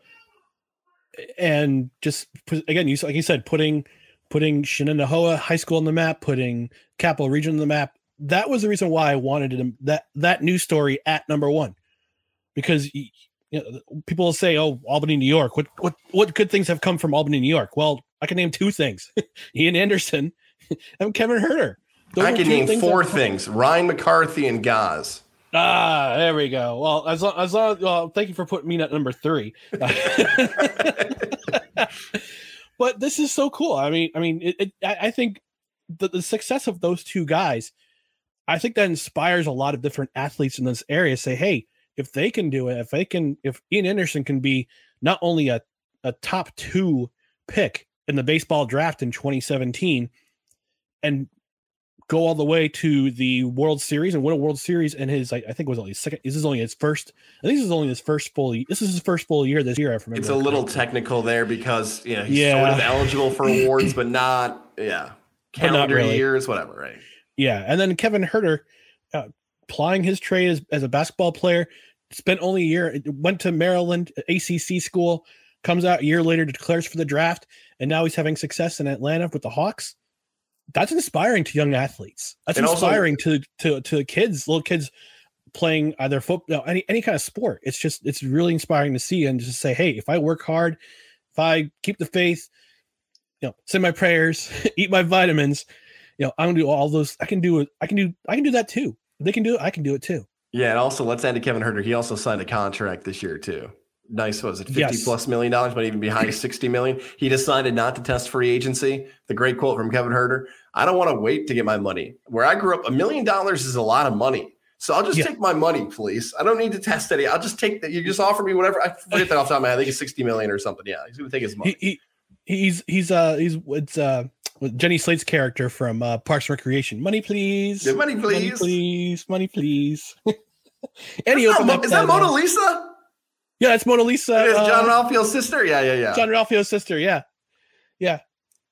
and just again, you like you said, putting putting Shenandoah High School on the map, putting Capital Region on the map. That was the reason why I wanted it, that that news story at number one, because you know, people will say, "Oh, Albany, New York. What what what good things have come from Albany, New York?" Well, I can name two things: Ian Anderson and Kevin Huerter. Those I can name things four that- things Ryan McCarthy and Gaz. Ah, there we go. Well, as long as long, well, thank you for putting me at number three. but this is so cool. I mean, I mean, it, it, I I think the, the success of those two guys, I think that inspires a lot of different athletes in this area. Say, hey, if they can do it, if they can, if Ian Anderson can be not only a a top two pick in the baseball draft in 2017, and go all the way to the World Series and win a World Series in his, I, I think it was only his second. This is only his first. I think this is only his first full. This is his first full year this year. I remember. It's a little technical there because you know he's Yeah. sort of eligible for awards, but not yeah But not calendar really. years, whatever. Right? Yeah, and then Kevin Huerter, uh, plying his trade as, as a basketball player, spent only a year. Went to Maryland ACC school. Comes out a year later, declares for the draft, and now he's having success in Atlanta with the Hawks. That's inspiring to young athletes. That's And also- inspiring to to to kids, little kids playing either football, any any kind of sport. It's just it's really inspiring to see and just say, hey, if I work hard, if I keep the faith, you know, say my prayers, eat my vitamins, you know, I'm gonna do all those. I can do it. I can do. I can do that too. If they can do it. I can do it too. Yeah, and also let's add to Kevin Huerter. He also signed a contract this year too. Nice, what was it fifty Yes. plus million dollars? Might even be high sixty million. He decided not to test free agency. The great quote from Kevin Huerter "I don't want to wait to get my money. Where I grew up, a million dollars is a lot of money." So I'll just Yeah. take my money, please. I don't need to test any. I'll just take that. You just offer me whatever. I forget that off the top of my head. I think it's 60 million or something. Yeah. He's gonna take his money. He, he he's he's uh he's it's uh with Jenny Slate's character from uh, Parks and Recreation. Money please. Yeah, money, Money please. please. Money please. and Is he that opened Mo- up is that Mona Lisa? Yeah, it's Mona Lisa. It is Jean uh, Ralphio's sister. Yeah, yeah, yeah. Jean-Ralphio's sister. Yeah, yeah.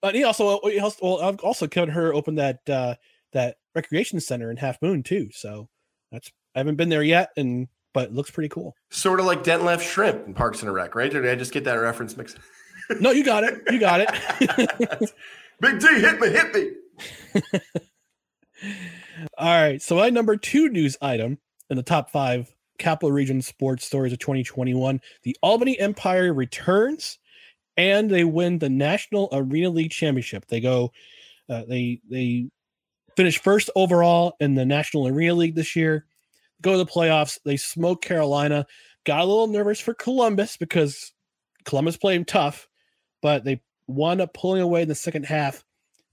But he also, he also, well, also Kevin Her open that uh that recreation center in Halfmoon too. So that's I haven't been there yet, and but it looks pretty cool. Sort of like Dent Left Shrimp in Parks and Rec, right? Or did I just get that reference mixed? No, you got it. You got it. Big D, hit me, hit me. All right. So my number two news item in the top five Capital Region sports stories of 2021: the Albany Empire returns, and they win the National Arena League Championship. They go, uh, they they finish first overall in the National Arena League this year. Go to the playoffs. They smoke Carolina. Got a little nervous for Columbus because Columbus played tough, but they wound up pulling away in the second half.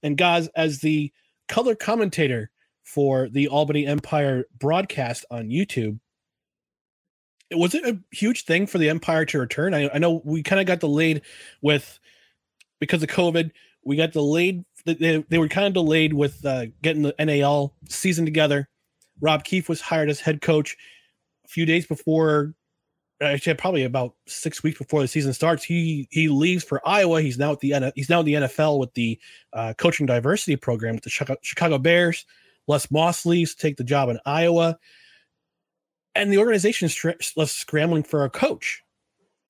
And guys, as the color commentator for the Albany Empire broadcast on YouTube. Was it a huge thing for the Empire to return? I, I know we kind of got delayed with because of COVID. We got delayed. They, they were kind of delayed with uh, getting the NAL season together. Rob Keefe was hired as head coach a few days before actually probably about six weeks before the season starts, he he leaves for Iowa. He's now at the he's now in the NFL with the uh, coaching diversity program with the Chicago, Chicago Bears. Les Moss leaves to take the job in Iowa, and the organization is left scrambling for a coach.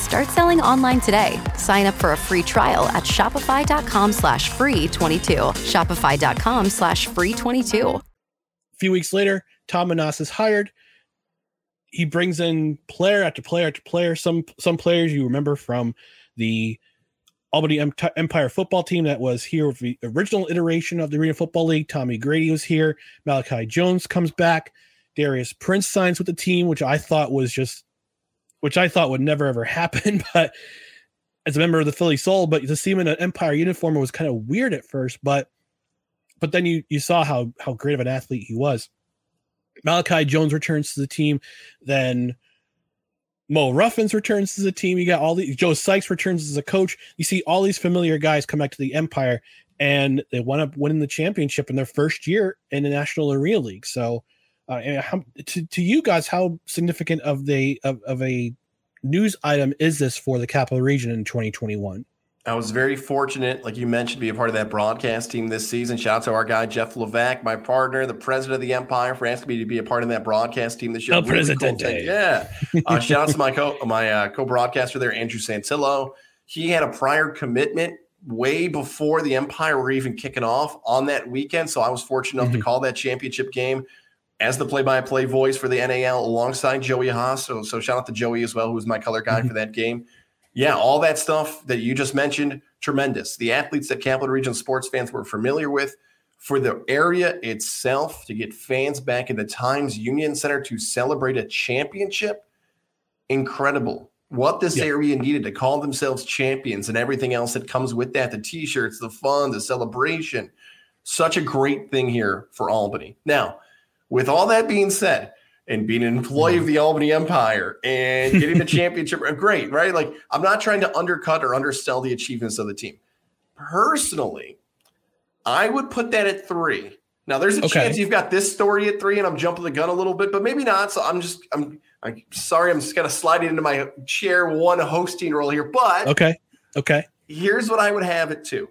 Start selling online today. Sign up for a free trial at shopify.com slash free 22. Shopify.com slash free 22. A few weeks later, Tom Menas is hired. He brings in player after player after player. Some some players you remember from the Albany Empire football team that was here with the original iteration of the Arena Football League. Tommy Grady was here. Malachi Jones comes back. Darius Prince signs with the team, which I thought was just which I thought would never ever happen. But as a member of the Philly Soul, but to see him in an Empire uniform was kind of weird at first. But but then you you saw how how great of an athlete he was. Malachi Jones returns to the team. Then Mo Ruffins returns to the team. You got all these. Joe Sykes returns as a coach. You see all these familiar guys come back to the Empire, and they wind up winning the championship in their first year in the National Arena League. So uh, how, to, to you guys, how significant of the of, of a news item is this for the capital region in 2021? I was very fortunate, like you mentioned, to be a part of that broadcast team this season. Shout out to our guy Jeff Levac, my partner, the president of the Empire, for asking me to be a part of that broadcast team this year. El really Presidente. Cool yeah. Uh, shout out to my co my uh, co-broadcaster there, Andrew Santillo. He had a prior commitment way before the Empire were even kicking off on that weekend, so I was fortunate enough mm-hmm. to call that championship game as the play-by-play voice for the NAL alongside Joey Haas. So, so shout out to Joey as well, who was my color guy mm-hmm. for that game. Yeah, all that stuff that you just mentioned, tremendous. The athletes that Capital Region sports fans were familiar with, for the area itself to get fans back in the Times Union Center to celebrate a championship, incredible. What this yeah. area needed to call themselves champions and everything else that comes with that the t shirts, the fun, the celebration. Such a great thing here for Albany. Now, with all that being said, and being an employee of the Albany Empire and getting the championship, uh, great, right? Like, I'm not trying to undercut or undersell the achievements of the team. Personally, I would put that at three. Now, there's a okay. chance you've got this story at three, and I'm jumping the gun a little bit, but maybe not. So I'm just, I'm, I'm sorry, I'm just gonna slide into my chair one hosting role here. But okay, okay. Here's what I would have it to.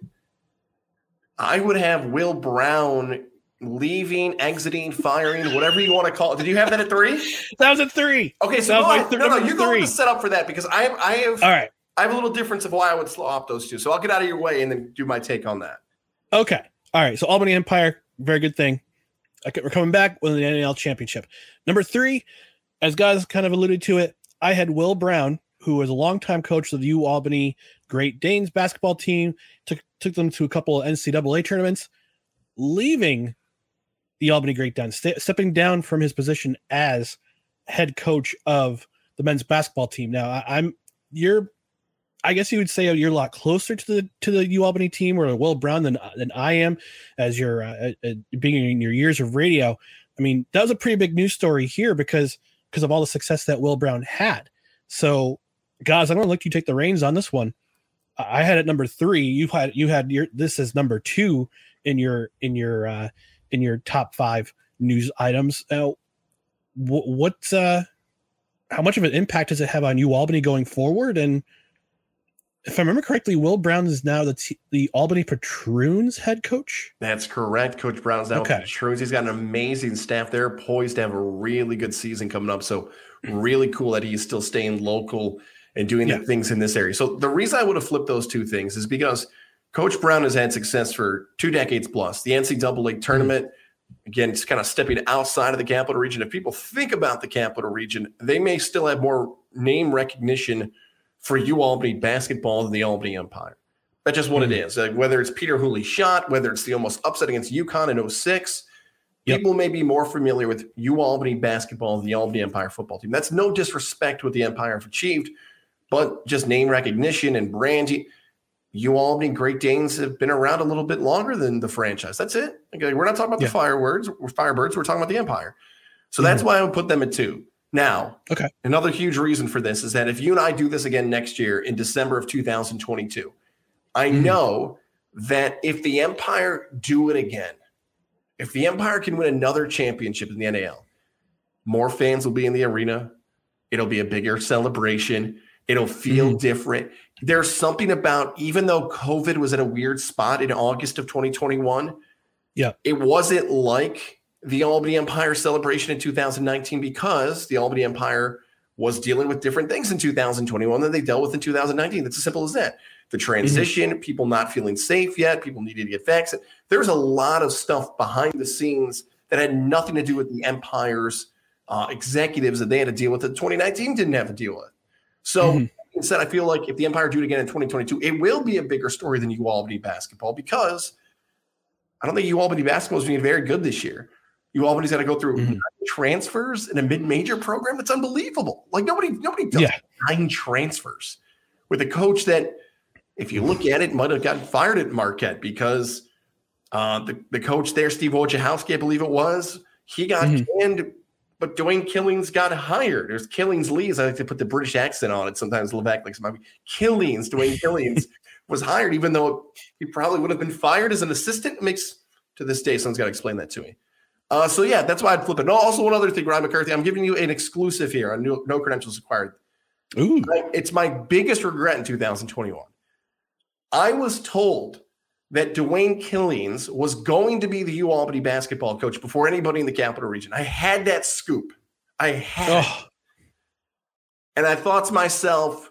I would have Will Brown leaving, exiting, firing, whatever you want to call it. Did you have that at three? that was at three. Okay, so no, th- no, no, you're going to set up for that because I have, I have, all right. I have a little difference of why I would swap those two. So I'll get out of your way and then do my take on that. Okay. All right. So Albany Empire, very good thing. we're coming back with the NAL championship. Number three, as guys kind of alluded to it, I had Will Brown, who was a longtime coach of the U Albany Great Danes basketball team, took took them to a couple of NCAA tournaments, leaving the Albany Great Danes, st- stepping down from his position as head coach of the men's basketball team. Now, I, am you're, I guess you would say you're a lot closer to the to the U Albany team or Will Brown than than I am, as you're uh, uh, being in your years of radio. I mean, that was a pretty big news story here because because of all the success that Will Brown had. So, guys, I'm going to let you take the reins on this one. I had it number three. You had you had your this is number two in your in your uh, in your top five news items. Now, wh- what's uh, how much of an impact does it have on you Albany going forward? And if I remember correctly, Will Brown is now the t- the Albany Patroons head coach. That's correct. Coach Brown's now Okay. Patroons. He's got an amazing staff there, poised to have a really good season coming up. So really cool that he's still staying local and doing Yeah. the things in this area. So the reason I would have flipped those two things is because Coach Brown has had success for two decades plus. The NCAA tournament, again, it's kind of stepping outside of the capital region. If people think about the capital region, they may still have more name recognition for U Albany basketball than the Albany Empire. That's just what it mm-hmm. is. Like whether it's Peter Hooley shot, whether it's the almost upset against UConn in 06, people may be more familiar with U Albany basketball than the Albany Empire football team. That's no disrespect what the Empire have achieved, but just name recognition and branding. U Albany Great Danes have been around a little bit longer than the franchise. That's it. Okay, we're not talking about Yeah. the fireworks, Firebirds. We're talking about the Empire. So mm-hmm. that's why I would put them at two. Now, Okay. another huge reason for this is that if you and I do this again next year in December of 2022, I mm. know that if the Empire do it again, if the Empire can win another championship in the NAL, more fans will be in the arena. It'll be a bigger celebration. It'll feel mm-hmm. different. There's something about, even though COVID was at a weird spot in August of 2021, Yeah. it wasn't like the Albany Empire celebration in 2019 because the Albany Empire was dealing with different things in 2021 than they dealt with in 2019. That's as simple as that. The transition, people not feeling safe yet, people needing to get vaccinated. There's a lot of stuff behind the scenes that had nothing to do with the Empire's uh, executives that they had to deal with that 2019 didn't have to deal with. So instead, I feel like if the Empire do it again in 2022, it will be a bigger story than U Albany basketball because I don't think U Albany basketball is being very good this year. U Albany's got to go through nine transfers in a mid-major program. That's unbelievable. Like nobody, nobody does Yeah. nine transfers with a coach that, if you look at it, might have gotten fired at Marquette because uh, the the coach there, Steve Wojciechowski, I believe it was, he got canned, but Dwayne Killings got hired. There's Killings Lees. I like to put the British accent on it. Sometimes Levac likes my Killings. Dwayne Killings was hired, even though he probably would have been fired as an assistant. It makes to this day, someone's got to explain that to me. Uh, so yeah, that's why I'd flip it. No, also one other thing, Ryan McCarthy, I'm giving you an exclusive here on no, no credentials acquired. Ooh. It's my biggest regret in 2021. I was told that Dwayne Killings was going to be the U Albany basketball coach before anybody in the capital region. I had that scoop. I had. it. And I thought to myself,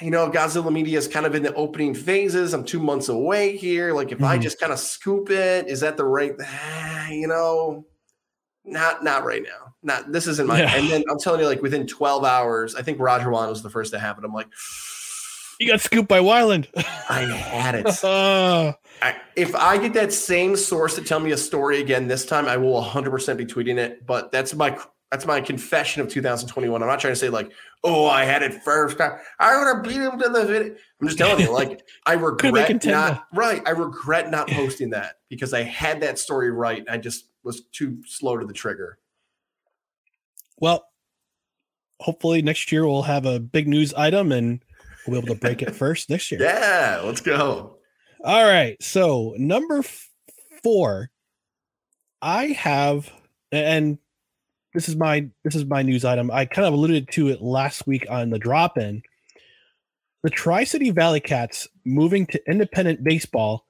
you know, Godzilla Media is kind of in the opening phases. I'm two months away here. Like, if I Mhm. just kind of scoop it, is that the right? You know, not not right now. Not this isn't my. Yeah. And then I'm telling you, like within 12 hours, I think Roger Wan was the first to have it. I'm like, You got scooped by Wyland. I had it. Uh, I, if I get that same source to tell me a story again this time, I will 100% be tweeting it. But that's my that's my confession of 2021. I'm not trying to say like, oh, I had it first. I, I would have beat him to the video. I'm just telling you, like, I regret not right. I regret not posting that because I had that story right. I just was too slow to the trigger. well, hopefully next year we'll have a big news item and we'll be able to break it first next year. Yeah, let's go. All right. So number f- four, I have, and this is my this is my news item. I kind of alluded to it last week on the drop in. The Tri City Valley Cats moving to independent baseball,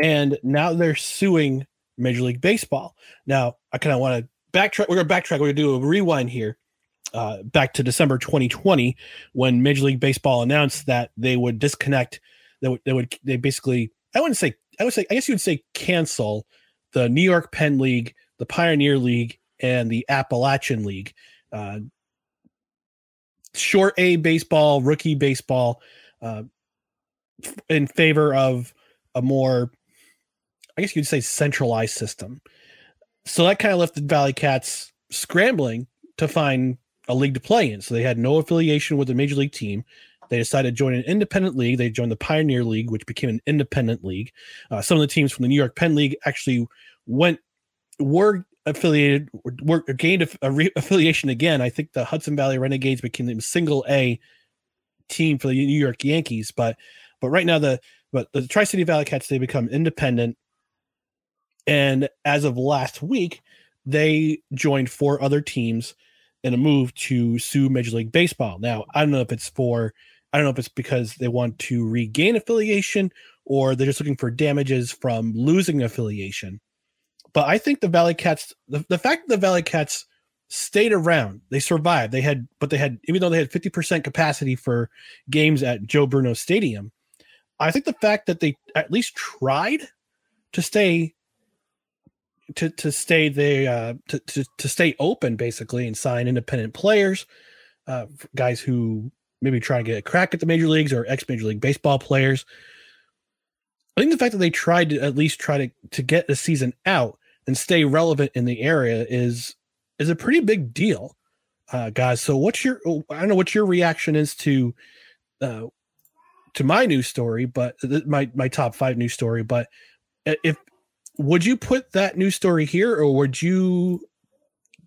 and now they're suing Major League Baseball. Now I kind of want to backtrack. We're gonna backtrack. We're gonna do a rewind here. Uh, back to December 2020 when Major League Baseball announced that they would disconnect they would they would they basically I wouldn't say I would say I guess you would say cancel the New York Penn League, the Pioneer League, and the Appalachian League. Uh, short A baseball, rookie baseball, uh, in favor of a more, I guess you'd say, centralized system. So that kind of left the Valley Cats scrambling to find a league to play in. So they had no affiliation with a major league team. They decided to join an independent league. They joined the Pioneer League, which became an independent league. Uh, some of the teams from the New York Penn League actually went were affiliated, were gained a, re- affiliation again. I think the Hudson Valley Renegades became the single A team for the New York Yankees. But but right now the but the Tri City Valley Cats they become independent, and as of last week, they joined four other teams in a move to sue Major League Baseball. Now, I don't know if it's for, I don't know if it's because they want to regain affiliation or they're just looking for damages from losing affiliation. But I think the Valley Cats, the, the fact that the Valley Cats stayed around, they survived. They had, but they had, even though they had 50% capacity for games at Joe Bruno Stadium, I think the fact that they at least tried to stay to to stay they uh to, to to stay open basically and sign independent players uh guys who maybe try to get a crack at the major leagues or ex major league baseball players. I think the fact that they tried to at least try to to get the season out and stay relevant in the area is is a pretty big deal uh guys. So what's your i don't know what your reaction is to uh to my news story but my my top five news story but if would you put that news story here or would you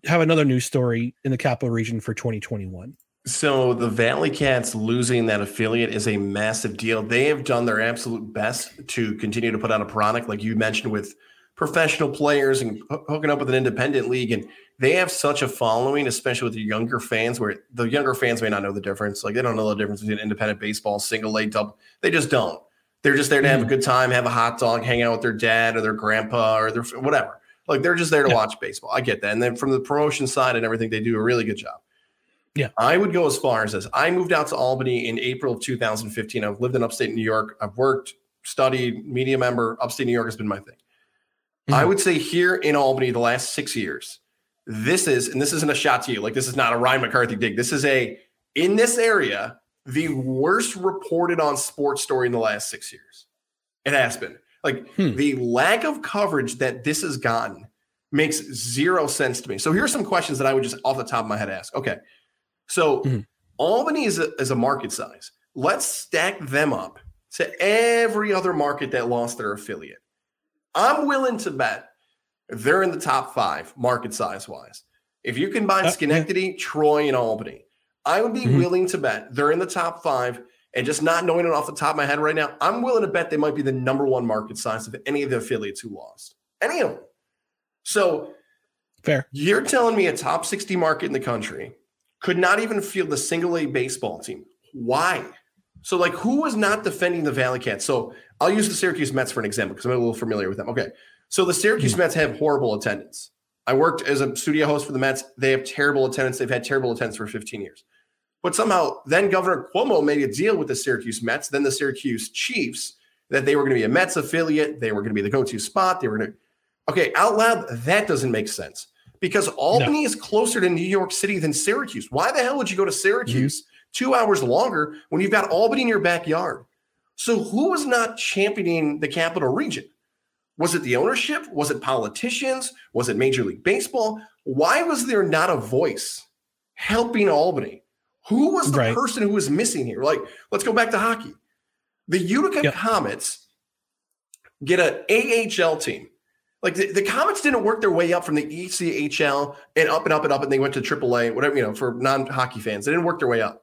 have another news story in the capital region for 2021 so the valley cats losing that affiliate is a massive deal. They have done their absolute best to continue to put out a product like you mentioned with professional players and hooking up with an independent league and they have such a following especially with the younger fans where the younger fans may not know the difference. Like they don't know the difference between independent baseball single a double they just don't they're just there to have a good time, have a hot dog, hang out with their dad or their grandpa or their whatever. Like they're just there to yeah. watch baseball. I get that. And then from the promotion side and everything, they do a really good job. Yeah. I would go as far as this. I moved out to Albany in April of 2015. I've lived in upstate New York. I've worked, studied, media member. Upstate New York has been my thing. Mm-hmm. I would say here in Albany, the last six years, this is, and this isn't a shot to you. Like this is not a Ryan McCarthy dig. This is a, in this area, the worst reported on sports story in the last six years. It has been. Like hmm. the lack of coverage that this has gotten makes zero sense to me. So here's some questions that I would just off the top of my head ask. Okay. So hmm Albany is a, is a market size. Let's stack them up to every other market that lost their affiliate. I'm willing to bet they're in the top five market size wise. If you combine uh, Schenectady. Troy, and Albany, I would be mm-hmm. willing to bet they're in the top five. And just not knowing it off the top of my head right now, I'm willing to bet they might be the number one market size of any of the affiliates who lost. Any of them. So fair. You're telling me a top 60 market in the country could not even field the single A baseball team. Why? So, like, who was not defending the Valley Cats? So, I'll use the Syracuse Mets for an example because I'm a little familiar with them. Okay. So, the Syracuse mm-hmm. Mets have horrible attendance. I worked as a studio host for the Mets. They have terrible attendance. They've had terrible attendance for 15 years. But somehow, then Governor Cuomo made a deal with the Syracuse Mets, then the Syracuse Chiefs, that they were going to be a Mets affiliate. They were going to be the go to spot. They were going to, okay, out loud, that doesn't make sense because Albany no. is closer to New York City than Syracuse. Why the hell would you go to Syracuse mm-hmm. two hours longer when you've got Albany in your backyard? So, who was not championing the capital region? Was it the ownership? Was it politicians? Was it Major League Baseball? Why was there not a voice helping Albany? Who was the right. person who was missing here? Like, let's go back to hockey. The Utica yep. Comets get an AHL team. Like the, the, Comets didn't work their way up from the ECHL and up and up and up, and they went to AAA, whatever, you know, for non hockey fans. They didn't work their way up.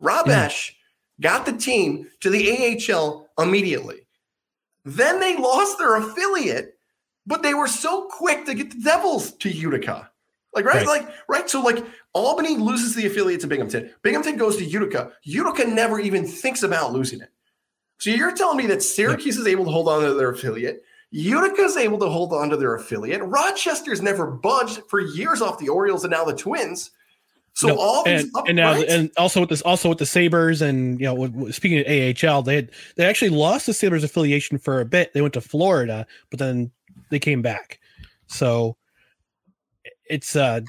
Rob mm. Esche got the team to the AHL immediately. Then they lost their affiliate, but they were so quick to get the Devils to Utica. Like, right? right? Like, right. So, like, Albany loses the affiliate to Binghamton. Binghamton goes to Utica. Utica never even thinks about losing it. So, you're telling me that Syracuse is able to hold on to their affiliate. Utica is able to hold on to their affiliate. Rochester's never budged for years off the Orioles and now the Twins. So no, all these and, and now and also with this also with the Sabres and you know speaking of AHL they had they actually lost the Sabres affiliation for a bit. They went to Florida, but then they came back. So it's uh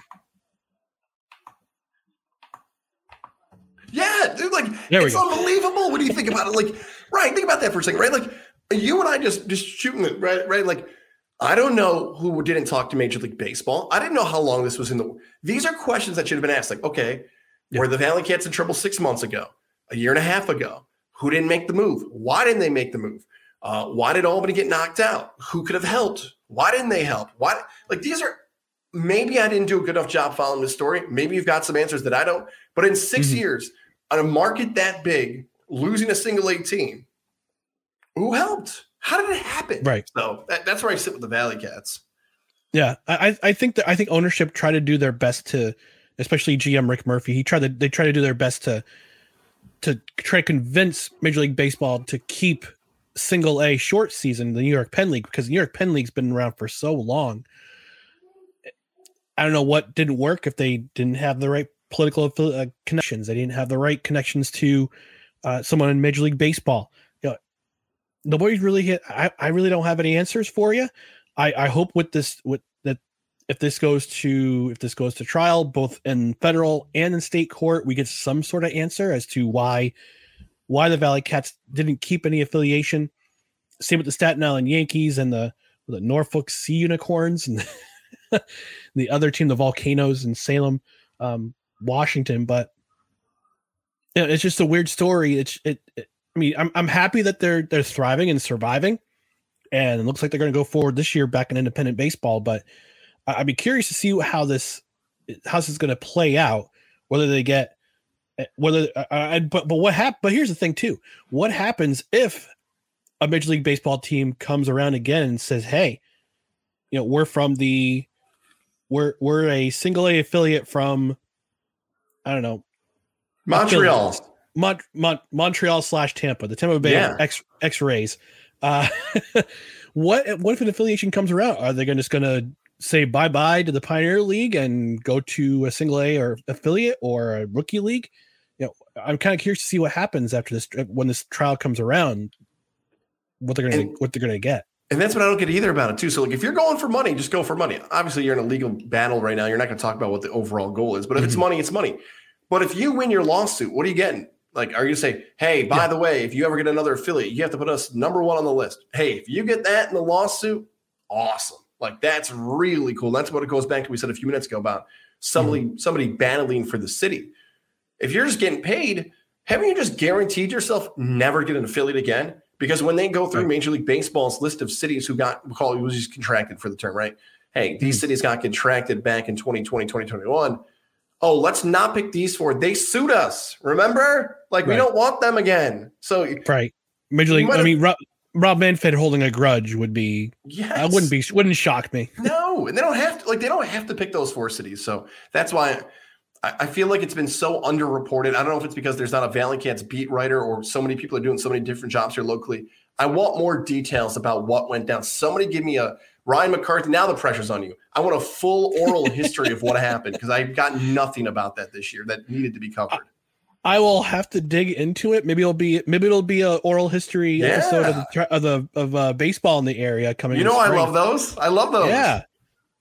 Yeah, dude, like it's unbelievable when you think about it. Like, right, think about that for a second, right? Like you and I just just shooting it, right? Right, like I don't know who didn't talk to Major League Baseball. I didn't know how long this was in the. These are questions that should have been asked. Like, okay, yeah. were the Valley Cats in trouble six months ago, a year and a half ago? Who didn't make the move? Why didn't they make the move? Uh, why did Albany get knocked out? Who could have helped? Why didn't they help? Why? Like these are maybe I didn't do a good enough job following the story. Maybe you've got some answers that I don't. But in 6 mm-hmm. years, on a market that big, losing a single A team, who helped? How did it happen? Right. So that, that's where I sit with the Valley Cats. Yeah, I I think that I think ownership tried to do their best to, especially GM Rick Murphy. He tried to they try to do their best to to try to convince Major League Baseball to keep single A short season the New York Penn League because the New York Penn League's been around for so long. I don't know what didn't work if they didn't have the right political uh, connections. They didn't have the right connections to uh, someone in Major League Baseball. You know, nobody's really hit. I, I really don't have any answers for you. I, I hope with this with that if this goes to if this goes to trial both in federal and in state court, we get some sort of answer as to why why the Valley Cats didn't keep any affiliation. Same with the Staten Island Yankees and the the Norfolk Sea Unicorns and the other team, the Volcanoes in Salem, um, Washington. But you know, it's just a weird story. It's it, it. I mean, I'm I'm happy that they're they're thriving and surviving, and it looks like they're going to go forward this year back in independent baseball. But I'd be curious to see how this how this is going to play out. Whether they get whether uh, uh but but what happened? But here's the thing too: what happens if a major league baseball team comes around again and says, "Hey, you know, we're from the we're we're a single A affiliate from I don't know Montreal, Mont, Mont, Montreal slash Tampa, the Tampa Bay Yeah. X X Rays. Uh, what what if an affiliation comes around? Are they gonna, just going to say bye bye to the Pioneer League and go to a single A or affiliate or a rookie league? You know, I'm kind of curious to see what happens after this when this trial comes around. What they're gonna And- what they're gonna get. And that's what I don't get either about it too. So like if you're going for money, just go for money. Obviously, you're in a legal battle right now. You're not going to talk about what the overall goal is. But if it's Mm-hmm. money, it's money. But if you win your lawsuit, what are you getting? Like, are you going to say, hey, by the way, if you ever get another affiliate, you have to put us number one on the list. Hey, if you get that in the lawsuit, awesome. Like that's really cool. That's what it goes back to. We said a few minutes ago about somebody Mm-hmm. somebody battling for the city. If you're just getting paid, haven't you just guaranteed yourself never get an affiliate again? Because when they go through Major League Baseball's list of cities who got we call it was just contracted for the term, right? Hey, these Mm-hmm. cities got contracted back in 2020, 2021. Oh, let's not pick these four. They sued us. Remember? Like we don't want them again. So Right. Major League. I mean, Rob, Rob Manfred holding a grudge would be. Yes. I wouldn't be. Wouldn't shock me. No, and they don't have to like they don't have to pick those four cities. So that's why I, feel like it's been so underreported. I don't know if it's because there's not a Valley Cats beat writer or so many people are doing so many different jobs here locally. I want more details about what went down. Somebody give me a Ryan McCarthy. Now the pressure's on you. I want a full oral history of what happened because I've got nothing about that this year that needed to be covered. I will have to dig into it. Maybe it'll be. Maybe it'll be a oral history episode of the of the of uh, baseball in the area coming. You know, I love those. I love those. Yeah,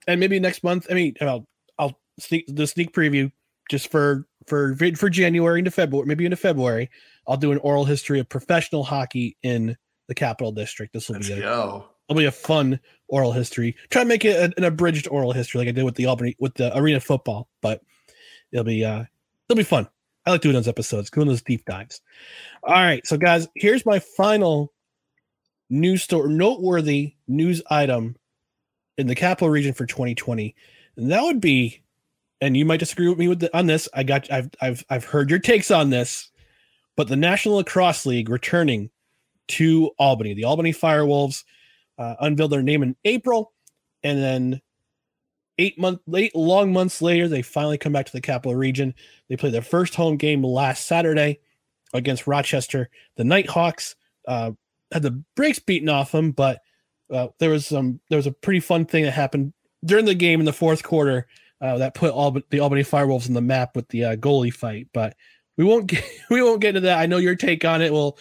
and maybe next month. I mean, I'll I'll sneak the sneak preview just for for for January into February, maybe into February. I'll do an oral history of professional hockey in the Capital District. This will Let's be a, go. it'll be a fun oral history. Try to make it an, an abridged oral history like I did with the Albany with the arena football, but it'll be uh it'll be fun. I like doing those episodes, doing those deep dives. All right, so guys, here's my final news story, noteworthy news item in the capital region for 2020, and that would be, and you might disagree with me with the, on this. I got, I've, I've, I've heard your takes on this, but the National Lacrosse League returning to Albany, the Albany Firewolves uh, unveiled their name in April, and then eight month late long months later they finally come back to the capital region they played their first home game last saturday against rochester the nighthawks uh, had the brakes beaten off them but uh, there was some there was a pretty fun thing that happened during the game in the fourth quarter uh, that put all the albany firewolves on the map with the uh, goalie fight but we won't get we won't get into that i know your take on it well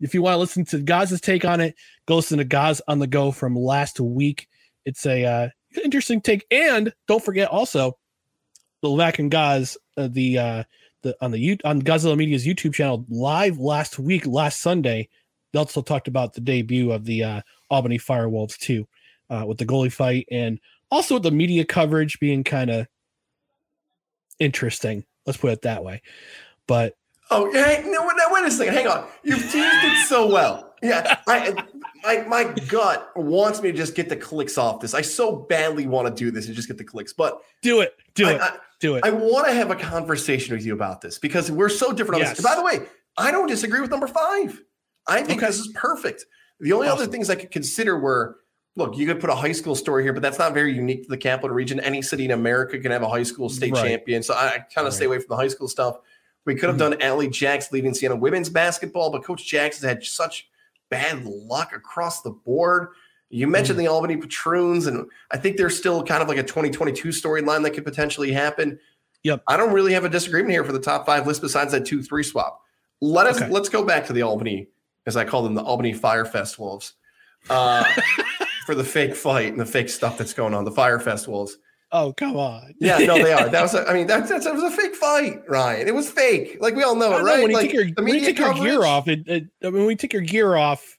if you want to listen to gaz's take on it go listen to gaz on the go from last week it's a uh, interesting take. And don't forget also the Levac and Gaz, uh, the uh, the on the U- on Godzilla Media's YouTube channel live last week, last Sunday. They also talked about the debut of the uh, Albany Firewolves too, with the goalie fight and also with the media coverage being kind of interesting. Let's put it that way. But Oh, hey, no, no, wait a second. Hang on. You've teased it so well. Yeah, I, my my gut wants me to just get the clicks off this. I so badly want to do this and just get the clicks, but do it, do I- it, I- do it. I want to have a conversation with you about this because we're so different on Yes. this. By the way, I don't disagree with number five. I think this is perfect. The only awesome. other things I could consider were look, you could put a high school story here, but that's not very unique to the capital region. Any city in America can have a high school state right. champion. So I, I kind of right. stay away from the high school stuff. We could have mm-hmm. done Ali Jaques leaving Siena women's basketball, but Coach Jaques has had such bad luck across the board. You mentioned mm-hmm. the Albany Patroons, and I think there's still kind of like a 2022 storyline that could potentially happen. Yep. I don't really have a disagreement here for the top five list besides that two three swap. Let us okay. let's go back to the Albany, as I call them, the Albany Fire Fest Wolves, uh, for the fake fight and the fake stuff that's going on. The Fire festivals. Oh come on! Yeah, no, they are. That was, a, I mean, that, that, that was a fake fight, Ryan. It was fake. Like we all know it, right? Know, when you like, take your, when you take your gear off, it, it, I mean, when you take your gear off,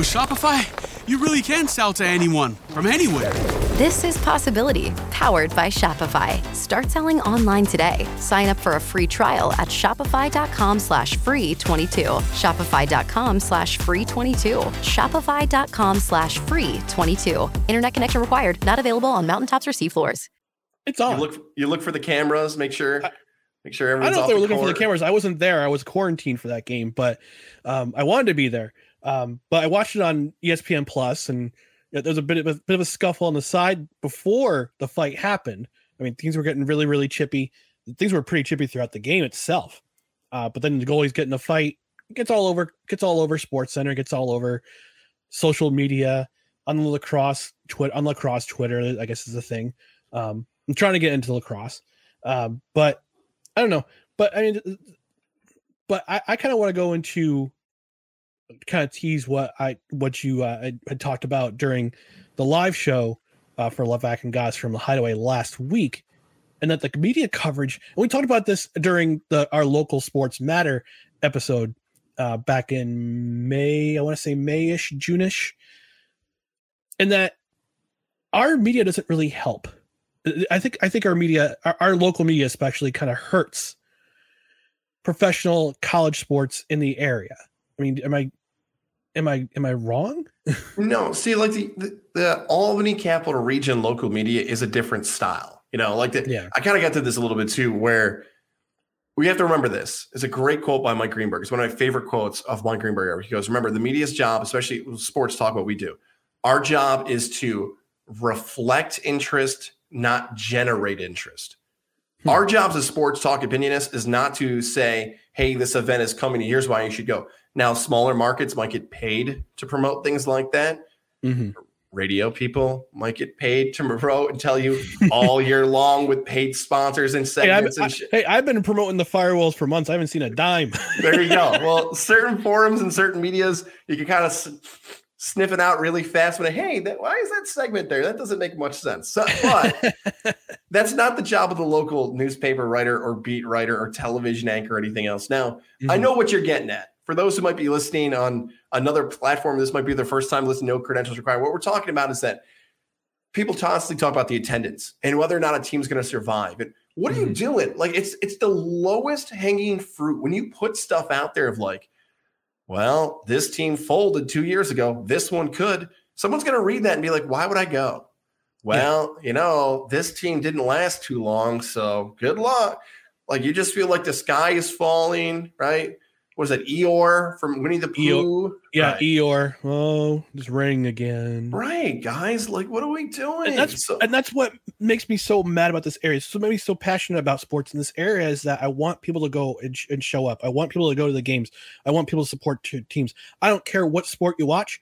With Shopify, you really can sell to anyone from anywhere. This is Possibility, powered by Shopify. Start selling online today. Sign up for a free trial at shopify.com slash free 22. Shopify.com slash free 22. Shopify.com slash free 22. Internet connection required. Not available on mountaintops or seafloors. It's on. You look, you look for the cameras, make sure. Make sure everyone's. I don't know if they were the looking for the cameras. I wasn't there. I was quarantined for that game, but um, I wanted to be there. Um, but I watched it on ESPN Plus, and there was a bit of a bit of a scuffle on the side before the fight happened. I mean, things were getting really, really chippy. Things were pretty chippy throughout the game itself. Uh, but then the goalie's getting a fight. Gets all over. Gets all over Sports Center. Gets all over social media on lacrosse Twitter. On lacrosse Twitter, I guess is the thing. Um, I'm trying to get into lacrosse, um, but I don't know. But I mean, but I, I kind of want to go into kind of tease what I what you uh, had talked about during the live show uh, for Levac and Gaz from the Hideaway last week, and that the media coverage. And we talked about this during the our local sports matter episode uh, back in May. I want to say Mayish, Juneish, and that our media doesn't really help. I think I think our media, our, our local media especially, kind of hurts professional college sports in the area. I mean, am I am I am I wrong? no, see, like the, the, the Albany Capital Region local media is a different style. You know, like the, yeah. I kind of got to this a little bit too, where we have to remember this. It's a great quote by Mike Greenberg. It's one of my favorite quotes of Mike Greenberg ever. He goes, "Remember, the media's job, especially sports talk, what we do. Our job is to reflect interest, not generate interest." Hmm. Our job as sports talk opinionist is not to say, hey, this event is coming. Here's why you should go. Now, smaller markets might get paid to promote things like that. Mm-hmm. Radio people might get paid to promote and tell you all year long with paid sponsors and segments hey, I've, and Hey, I've been promoting the Firewolves for months. I haven't seen a dime. there you go. Well, certain forums and certain medias, you can kind of sniff it out really fast when hey that, why is that segment there that doesn't make much sense so, but that's not the job of the local newspaper writer or beat writer or television anchor or anything else now mm-hmm. i know what you're getting at for those who might be listening on another platform this might be their first time listening no credentials required what we're talking about is that people constantly talk about the attendance and whether or not a team's going to survive and what are mm-hmm. you doing like it's it's the lowest hanging fruit when you put stuff out there of like well, this team folded two years ago. This one could. Someone's going to read that and be like, why would I go? Well, yeah. you know, this team didn't last too long. So good luck. Like you just feel like the sky is falling, right? Was that Eeyore from Winnie the Pooh? Yeah, right. Eeyore. Oh, it's ring again. Right, guys. Like, what are we doing? And that's So- and that's what makes me so mad about this area. So made me so passionate about sports in this area is that I want people to go and, sh- and show up. I want people to go to the games. I want people to support t- teams. I don't care what sport you watch.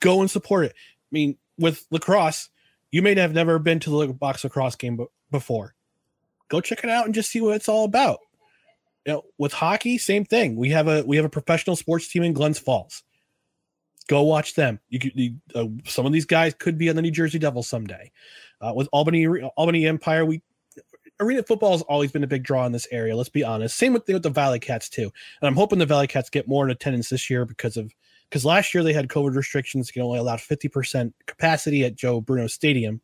Go and support it. I mean, with lacrosse, you may have never been to the box lacrosse game b- before. Go check it out and just see what it's all about. You know, with hockey, same thing. We have a we have a professional sports team in Glens Falls. Go watch them. You could you, uh, some of these guys could be on the New Jersey Devils someday. Uh, with Albany Albany Empire, we arena football has always been a big draw in this area. Let's be honest. Same with the, with the Valley Cats too. And I'm hoping the Valley Cats get more in attendance this year because of because last year they had COVID restrictions. You can only allow 50 percent capacity at Joe Bruno Stadium,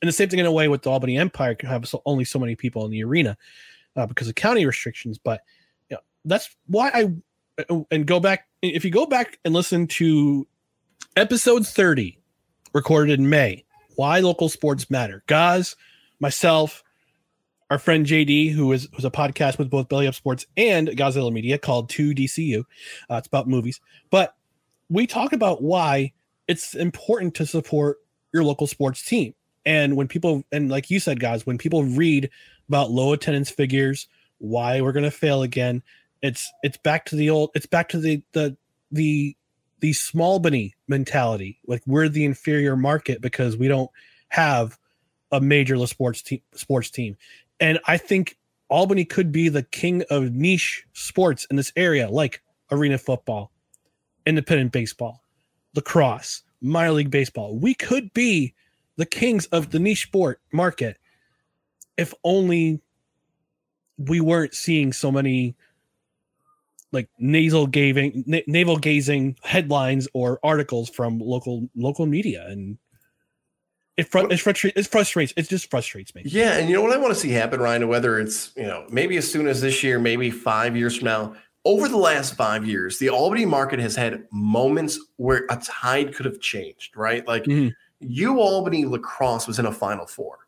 and the same thing in a way with the Albany Empire can have so, only so many people in the arena uh, because of county restrictions. But you know, that's why I and go back if you go back and listen to episode 30 recorded in May, why local sports matter. Guys, myself, our friend JD, who is was a podcast with both Belly Up Sports and Godzilla Media called 2DCU. Uh, it's about movies. But we talk about why it's important to support your local sports team. And when people and like you said, guys, when people read about low attendance figures, why we're gonna fail again, it's it's back to the old it's back to the the the the small bunny mentality. Like we're the inferior market because we don't have a major sports team sports team. And i think albany could be the king of niche sports in this area like arena football independent baseball lacrosse minor league baseball. We could be the kings of the niche sport market if only we weren't seeing so many like nasal gazing na- navel gazing headlines or articles from local local media. And it, fr- it, frustra- it frustrates it just frustrates me. Yeah, and you know what I want to see happen, Ryan, whether it's, you know, maybe as soon as this year, maybe five years from now, over the last five years, the Albany market has had moments where a tide could have changed, right? Like mm-hmm. U Albany lacrosse was in a final four.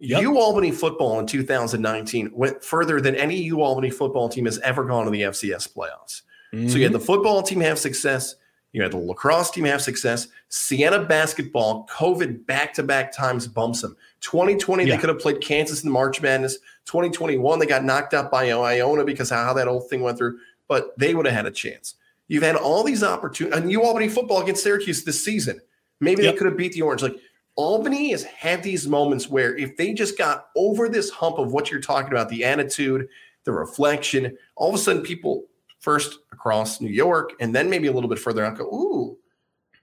U Albany football in 2019 went further than any U Albany football team has ever gone to the FCS playoffs. So you had mm-hmm. the football team have success, you had the lacrosse team have success. Siena basketball, COVID back to back times bumps them. 2020, Yeah. they could have played Kansas in the March Madness. 2021, they got knocked out by Iona because of how that whole thing went through, but they would have had a chance. You've had all these opportunities, and U Albany football against Syracuse this season. Maybe Yep. they could have beat the Orange. Like Albany has had these moments where if they just got over this hump of what you're talking about, the attitude, the reflection, all of a sudden people first across New York and then maybe a little bit further out go, ooh,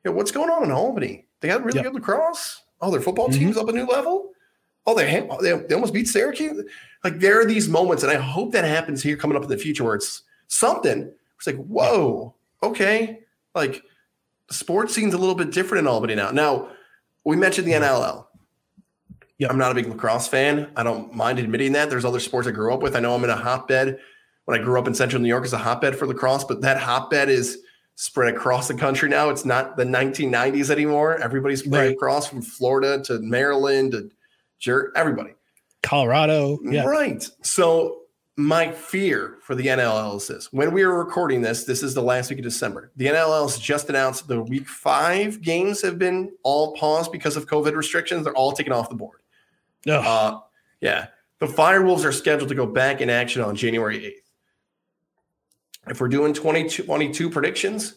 yeah, what's going on in Albany? They got really Yep. good lacrosse. Oh, their football Mm-hmm. team's up a new level. Oh, they, they they almost beat Syracuse. Like there are these moments, and I hope that happens here coming up in the future where it's something. It's like, whoa, okay, like sports scene's a little bit different in Albany now. Now, we mentioned the NLL. Yep. I'm not a big lacrosse fan. I don't mind admitting that. There's other sports I grew up with. I know I'm in a hotbed. When I grew up in central New York, is a hotbed for lacrosse, but that hotbed is spread across the country now. It's not the 1990s anymore. Everybody's playing Right. across from Florida to Maryland to Jer- everybody. colorado yeah Right. So my fear for the NLL is this. When we are recording this, this is the last week of December. The NLL has just announced the week five games have been all paused because of COVID restrictions. They're all taken off the board. Ugh. Uh, yeah. The Firewolves are scheduled to go back in action on January 8th. If we're doing 2022 predictions,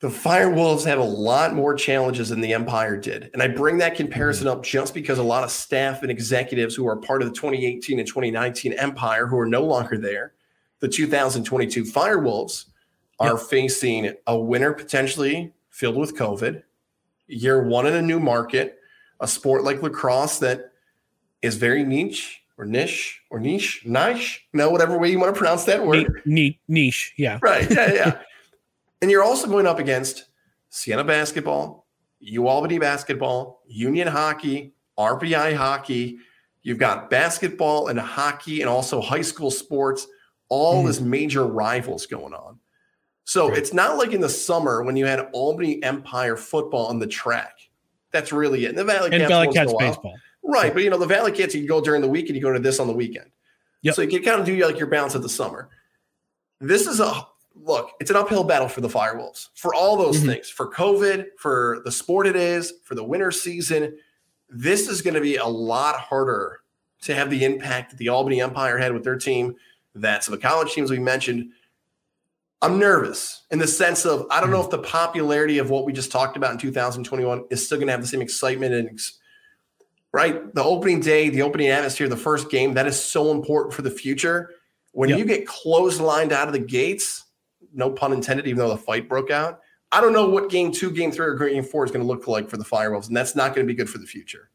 the Firewolves have a lot more challenges than the Empire did. And I bring that comparison mm-hmm. up just because a lot of staff and executives who are part of the 2018 and 2019 Empire, who are no longer there, the 2022 Firewolves are facing a winter potentially filled with COVID, year one in a new market, a sport like lacrosse that is very niche or niche or niche, niche, no, whatever way you want to pronounce that word. Neat, niche yeah Right. Yeah, yeah. and you're also going up against Siena basketball, U Albany basketball, Union hockey, RPI hockey. You've got basketball and hockey and also high school sports, all hmm. as major rivals going on. So it's not like in the summer when you had Albany Empire football on the track. That's really it. And the Valley and Cats Valley once in a Cats baseball Right. But you know, the Valley Cats, you can go during the week and you go to this on the weekend. Yep. So you can kind of do like your balance of the summer. this is a look, it's an uphill battle for the Firewolves for all those mm-hmm. things for COVID, for the sport it is, for the winter season. This is going to be a lot harder to have the impact that the Albany Empire had with their team. That's the college teams we mentioned. I'm nervous in the sense of I don't know mm-hmm. if the popularity of what we just talked about in 2021 is still going to have the same excitement and right the opening day, the opening atmosphere, the first game that is so important for the future. When yep. you get closed lined out of the gates, no pun intended, even though the fight broke out. I don't know what game two, game three, or game four is going to look like for the Firewolves, and that's not going to be good for the future.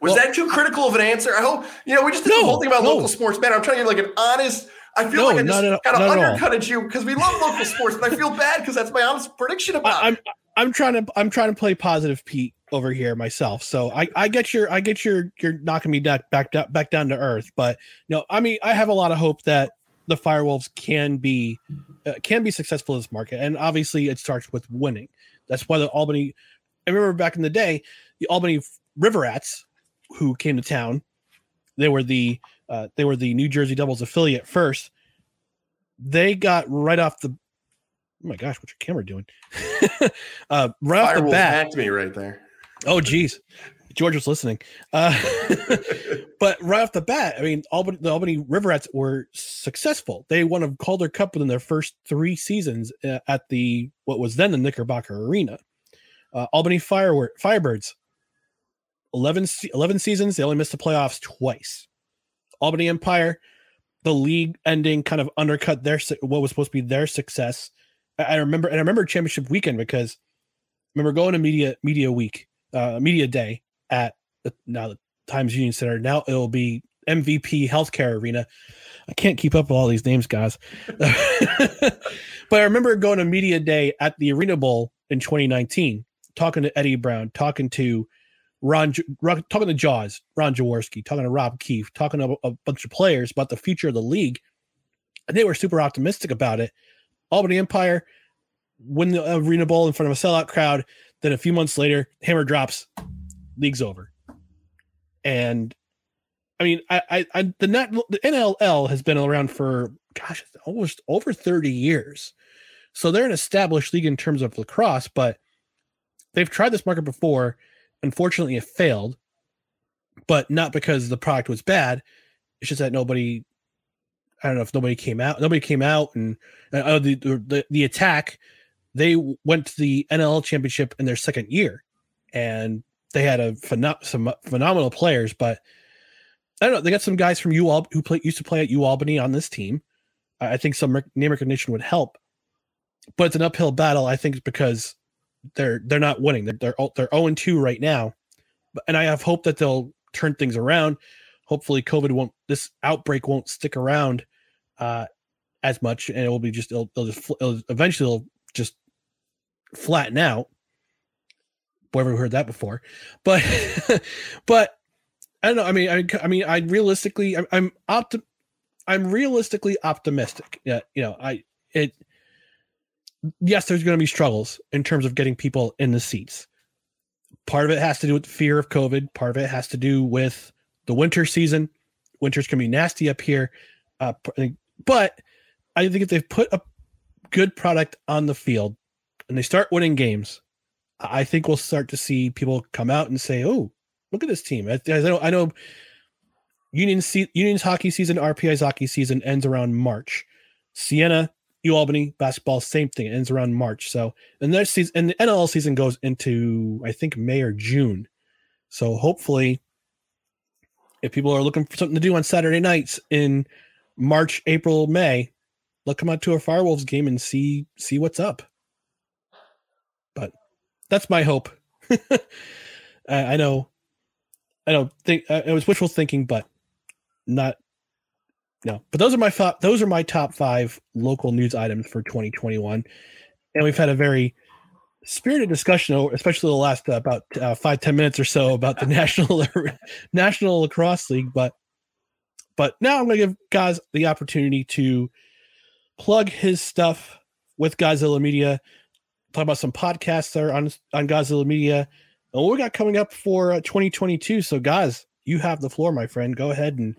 Was well, that too critical of an answer? I hope you know we just did no, the whole thing about no. local sports, man. I'm trying to get like an honest. I feel no, like I just kind of undercutted you because we love local sports, and I feel bad because that's my honest prediction about I, am I'm, I'm trying to I'm trying to play positive Pete over here myself. So I, I get your I get your you're knocking me back back back down to earth. But no, I mean, I have a lot of hope that the Firewolves can be uh, can be successful in this market, and obviously it starts with winning. That's why the Albany. I remember back in the day, the Albany River Rats, who came to town, they were the uh, they were the New Jersey Devils affiliate first. They got right off the. Oh my gosh, what's your camera doing? uh, right Firewolves off the bat, hacked me right there. Oh, geez. George was listening. Uh, but right off the bat, I mean, Albany, the Albany River Rats were successful. They won a Calder Cup within their first three seasons uh, at the what was then the Knickerbocker Arena. Uh, Albany Fire, Firebirds, 11, 11 seasons. They only missed the playoffs twice. Albany Empire, the league ending kind of undercut their what was supposed to be their success. I, remember, and I remember championship weekend because I remember going to media media week, uh, media day at the, now the Times Union Center. Now it'll be MVP Healthcare Arena. I can't keep up with all these names, guys. but I remember going to media day at the Arena Bowl in 2019, talking to Eddie Brown, talking to Ron, talking to Jaws, Ron Jaworski, talking to Rob Keefe, talking to a, a bunch of players about the future of the league, and they were super optimistic about it. Albany Empire win the Arena Bowl in front of a sellout crowd. Then a few months later, hammer drops, league's over. And I mean, I, I, I the net, the NLL has been around for gosh, almost over 30 years. So they're an established league in terms of lacrosse, but they've tried this market before. Unfortunately, it failed, but not because the product was bad. It's just that nobody, I don't know if nobody came out. Nobody came out, and uh, the, the the attack. They went to the NLL championship in their second year, and they had a some phenomenal players, but I don't know. They got some guys from U who play, used to play at U Albany on this team. I think some name recognition would help, but it's an uphill battle. I think because they're they're not winning. They're they're they're zero oh and two right now, and I have hope that they'll turn things around. Hopefully, COVID won't this outbreak won't stick around uh, as much, and it will be just it'll, it'll just it'll, eventually it'll just flatten out ever heard that before, but but I don't know. I mean, I, I mean, I realistically, I'm, I'm optim, I'm realistically optimistic. Yeah, you know, I it. Yes, there's going to be struggles in terms of getting people in the seats. Part of it has to do with the fear of COVID. Part of it has to do with the winter season. Winter's going to be nasty up here, uh, but I think if they've put a good product on the field and they start winning games, I think we'll start to see people come out and say, "Oh, look at this team." I, I know, I know, Union Union's hockey season, RPI's hockey season ends around March. Siena, U Albany basketball, same thing, ends around March. So, and their season, and the NLL season goes into I think May or June. So hopefully, if people are looking for something to do on Saturday nights in March, April, May, they'll come out to a Firewolves game and see see what's up that's my hope. I know, I don't think uh, it was wishful thinking, but not no. But those are my thought. Those are my top five local news items for 2021, and we've had a very spirited discussion, especially the last uh, about uh, five ten minutes or so about the national national lacrosse league. But but now I'm going to give Gaz the opportunity to plug his stuff with Godzilla Media talk about some podcasts that are on on Godzilla Media and what we got coming up for uh, 2022. So, guys, you have the floor, my friend. Go ahead and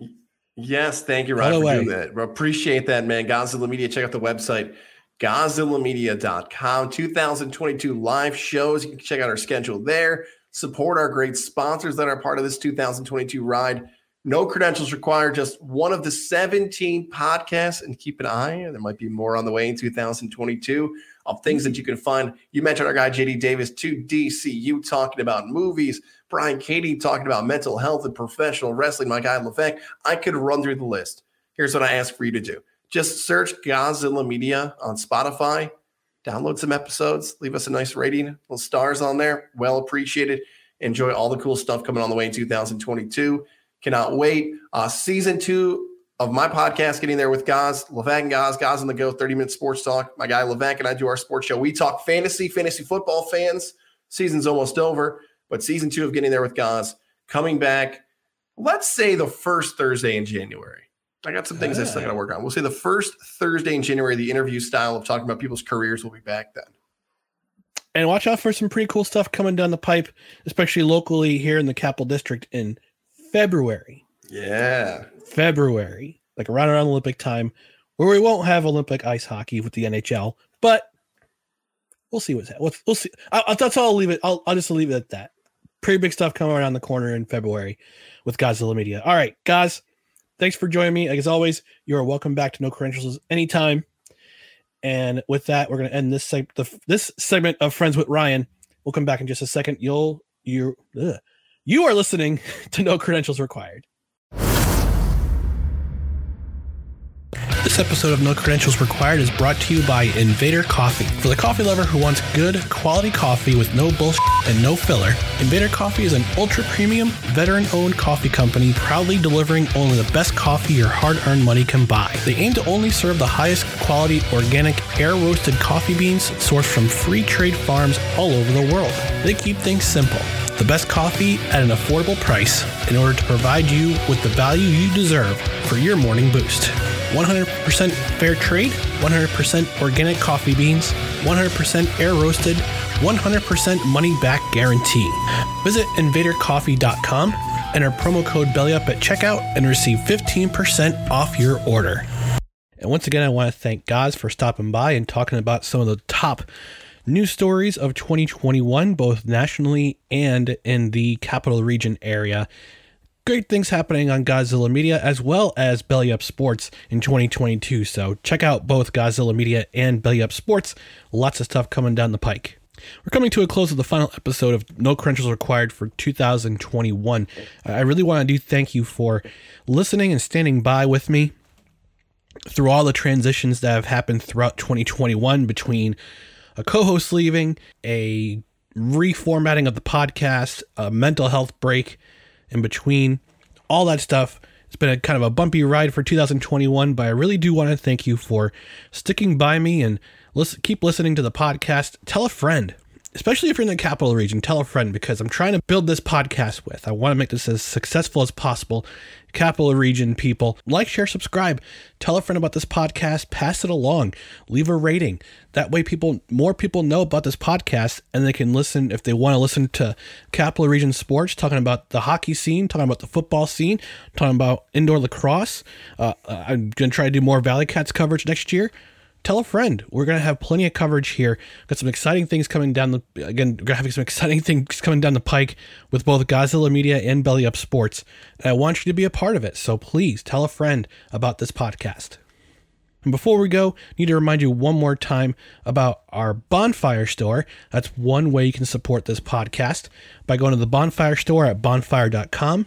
Yes, thank you, Ryan, for doing that. We Appreciate that, man. Godzilla Media. Check out the website, GodzillaMedia.com. 2022 live shows. You can check out our schedule there. Support our great sponsors that are part of this 2022 ride. No credentials required, just one of the 17 podcasts. And keep an eye, there might be more on the way in 2022 of things that you can find. You mentioned our guy, JD Davis, 2DCU, talking about movies. Brian Katie talking about mental health and professional wrestling. My guy, Levesque. I could run through the list. Here's what I ask for you to do just search Godzilla Media on Spotify, download some episodes, leave us a nice rating, little stars on there. Well appreciated. Enjoy all the cool stuff coming on the way in 2022. Cannot wait. Uh, season two of my podcast, getting there with Gaz, Levac and Gaz, Gaz on the go, 30 minute sports talk. My guy Levac and I do our sports show. We talk fantasy, fantasy football fans. Season's almost over, but season two of getting there with Gaz coming back. Let's say the first Thursday in January. I got some things I still got to work on. We'll say the first Thursday in January, the interview style of talking about people's careers will be back then. And watch out for some pretty cool stuff coming down the pipe, especially locally here in the Capital District in February. Yeah. February, like around around Olympic time, where we won't have Olympic ice hockey with the NHL, but we'll see what's we'll, we'll see. I, I, that's all. I'll leave it. I'll, I'll just leave it at that. Pretty big stuff coming around the corner in February with Godzilla Media. All right, guys, thanks for joining me. Like as always, you are welcome back to No Credentials anytime. And with that, we're going to end this seg- the, this segment of Friends with Ryan. We'll come back in just a second. You'll you you are listening to No Credentials Required. This episode of No Credentials Required is brought to you by Invader Coffee. For the coffee lover who wants good, quality coffee with no bullshit and no filler, Invader Coffee is an ultra premium, veteran owned coffee company proudly delivering only the best coffee your hard earned money can buy. They aim to only serve the highest quality, organic, air roasted coffee beans sourced from free trade farms all over the world. They keep things simple the best coffee at an affordable price in order to provide you with the value you deserve for your morning boost. 100% fair trade, 100% organic coffee beans, 100% air roasted, 100% money back guarantee. Visit invadercoffee.com, enter promo code BELLYUP at checkout, and receive 15% off your order. And once again, I want to thank Gaz for stopping by and talking about some of the top news stories of 2021, both nationally and in the capital region area. Great things happening on Godzilla Media as well as Belly Up Sports in 2022. So check out both Godzilla Media and Belly Up Sports. Lots of stuff coming down the pike. We're coming to a close of the final episode of No Credentials Required for 2021. I really want to do thank you for listening and standing by with me through all the transitions that have happened throughout 2021 between a co-host leaving, a reformatting of the podcast, a mental health break in between, all that stuff. It's been a kind of a bumpy ride for 2021, but I really do want to thank you for sticking by me and listen, keep listening to the podcast. Tell a friend, especially if you're in the capital region, tell a friend because I'm trying to build this podcast with. I want to make this as successful as possible. Capital region people, like, share, subscribe. Tell a friend about this podcast. Pass it along. Leave a rating. That way, people, more people know about this podcast, and they can listen if they want to listen to Capital Region sports, talking about the hockey scene, talking about the football scene, talking about indoor lacrosse. Uh, I'm going to try to do more Valley Cats coverage next year tell a friend. We're gonna have plenty of coverage here. Got some exciting things coming down the again. We're have some exciting things coming down the pike with both Godzilla Media and Belly Up Sports. And I want you to be a part of it. So please tell a friend about this podcast. And before we go, I need to remind you one more time about our Bonfire store. That's one way you can support this podcast by going to the Bonfire store at bonfire.com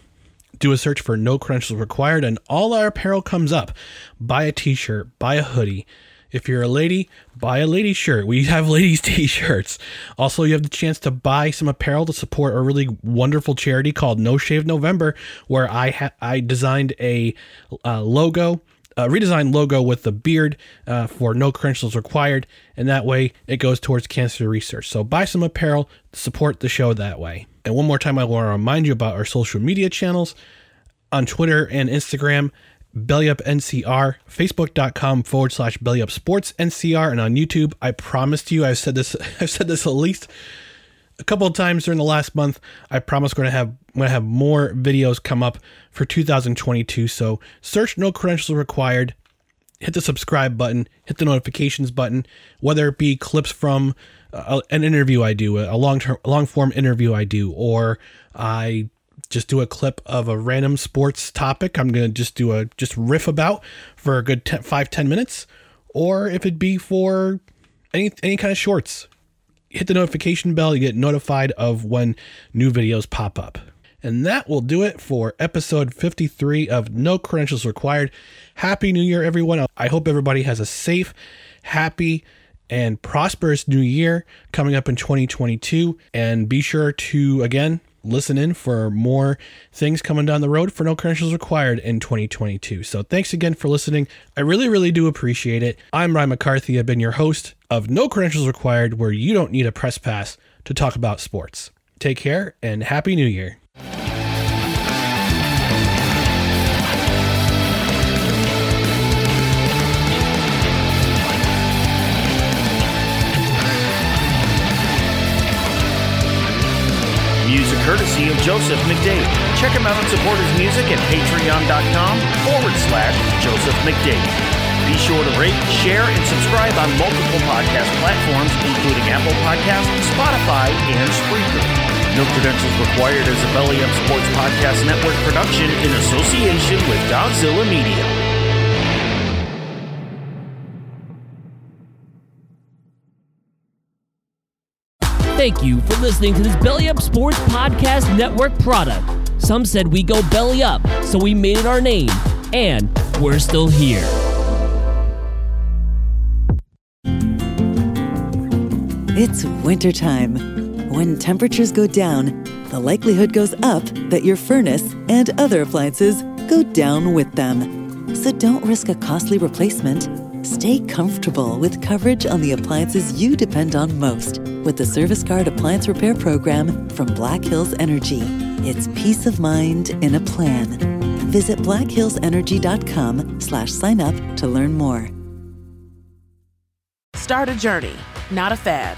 do a search for no credentials required and all our apparel comes up buy a t-shirt buy a hoodie if you're a lady, buy a lady shirt. We have ladies t-shirts. Also, you have the chance to buy some apparel to support a really wonderful charity called No Shave November, where I ha- I designed a uh, logo, a redesigned logo with the beard uh, for No Credentials Required, and that way it goes towards cancer research. So buy some apparel, to support the show that way. And one more time, I want to remind you about our social media channels on Twitter and Instagram BellyUp NCR, Facebook.com forward slash BellyUp Sports NCR, and on YouTube. I promised you, I've said this, I've said this at least a couple of times during the last month. I promise we're gonna have I'm gonna have more videos come up for 2022. So search no credentials required. Hit the subscribe button, hit the notifications button, whether it be clips from uh, an interview I do, a long term, long form interview I do, or I just do a clip of a random sports topic. I'm gonna just do a just riff about for a good ten, five ten minutes, or if it be for any any kind of shorts. Hit the notification bell, you get notified of when new videos pop up. And that will do it for episode 53 of No Credentials Required. Happy New Year, everyone. I hope everybody has a safe, happy, and prosperous new year coming up in 2022. And be sure to, again, listen in for more things coming down the road for No Credentials Required in 2022. So thanks again for listening. I really, really do appreciate it. I'm Ryan McCarthy. I've been your host of No Credentials Required, where you don't need a press pass to talk about sports. Take care and Happy New Year. Courtesy of Joseph McDade. Check him out and support his music at patreon.com forward slash Joseph McDade. Be sure to rate, share, and subscribe on multiple podcast platforms, including Apple Podcasts, Spotify, and Spreaker. No credentials required as a Belly Up Sports Podcast Network production in association with Godzilla Media. Thank you for listening to this Belly Up Sports Podcast Network product. Some said we go belly up, so we made it our name, and we're still here. It's wintertime. When temperatures go down, the likelihood goes up that your furnace and other appliances go down with them. So don't risk a costly replacement. Stay comfortable with coverage on the appliances you depend on most with the Service Guard Appliance Repair Program from Black Hills Energy. It's peace of mind in a plan. Visit blackhillsenergy.com slash sign up to learn more. Start a journey, not a fad.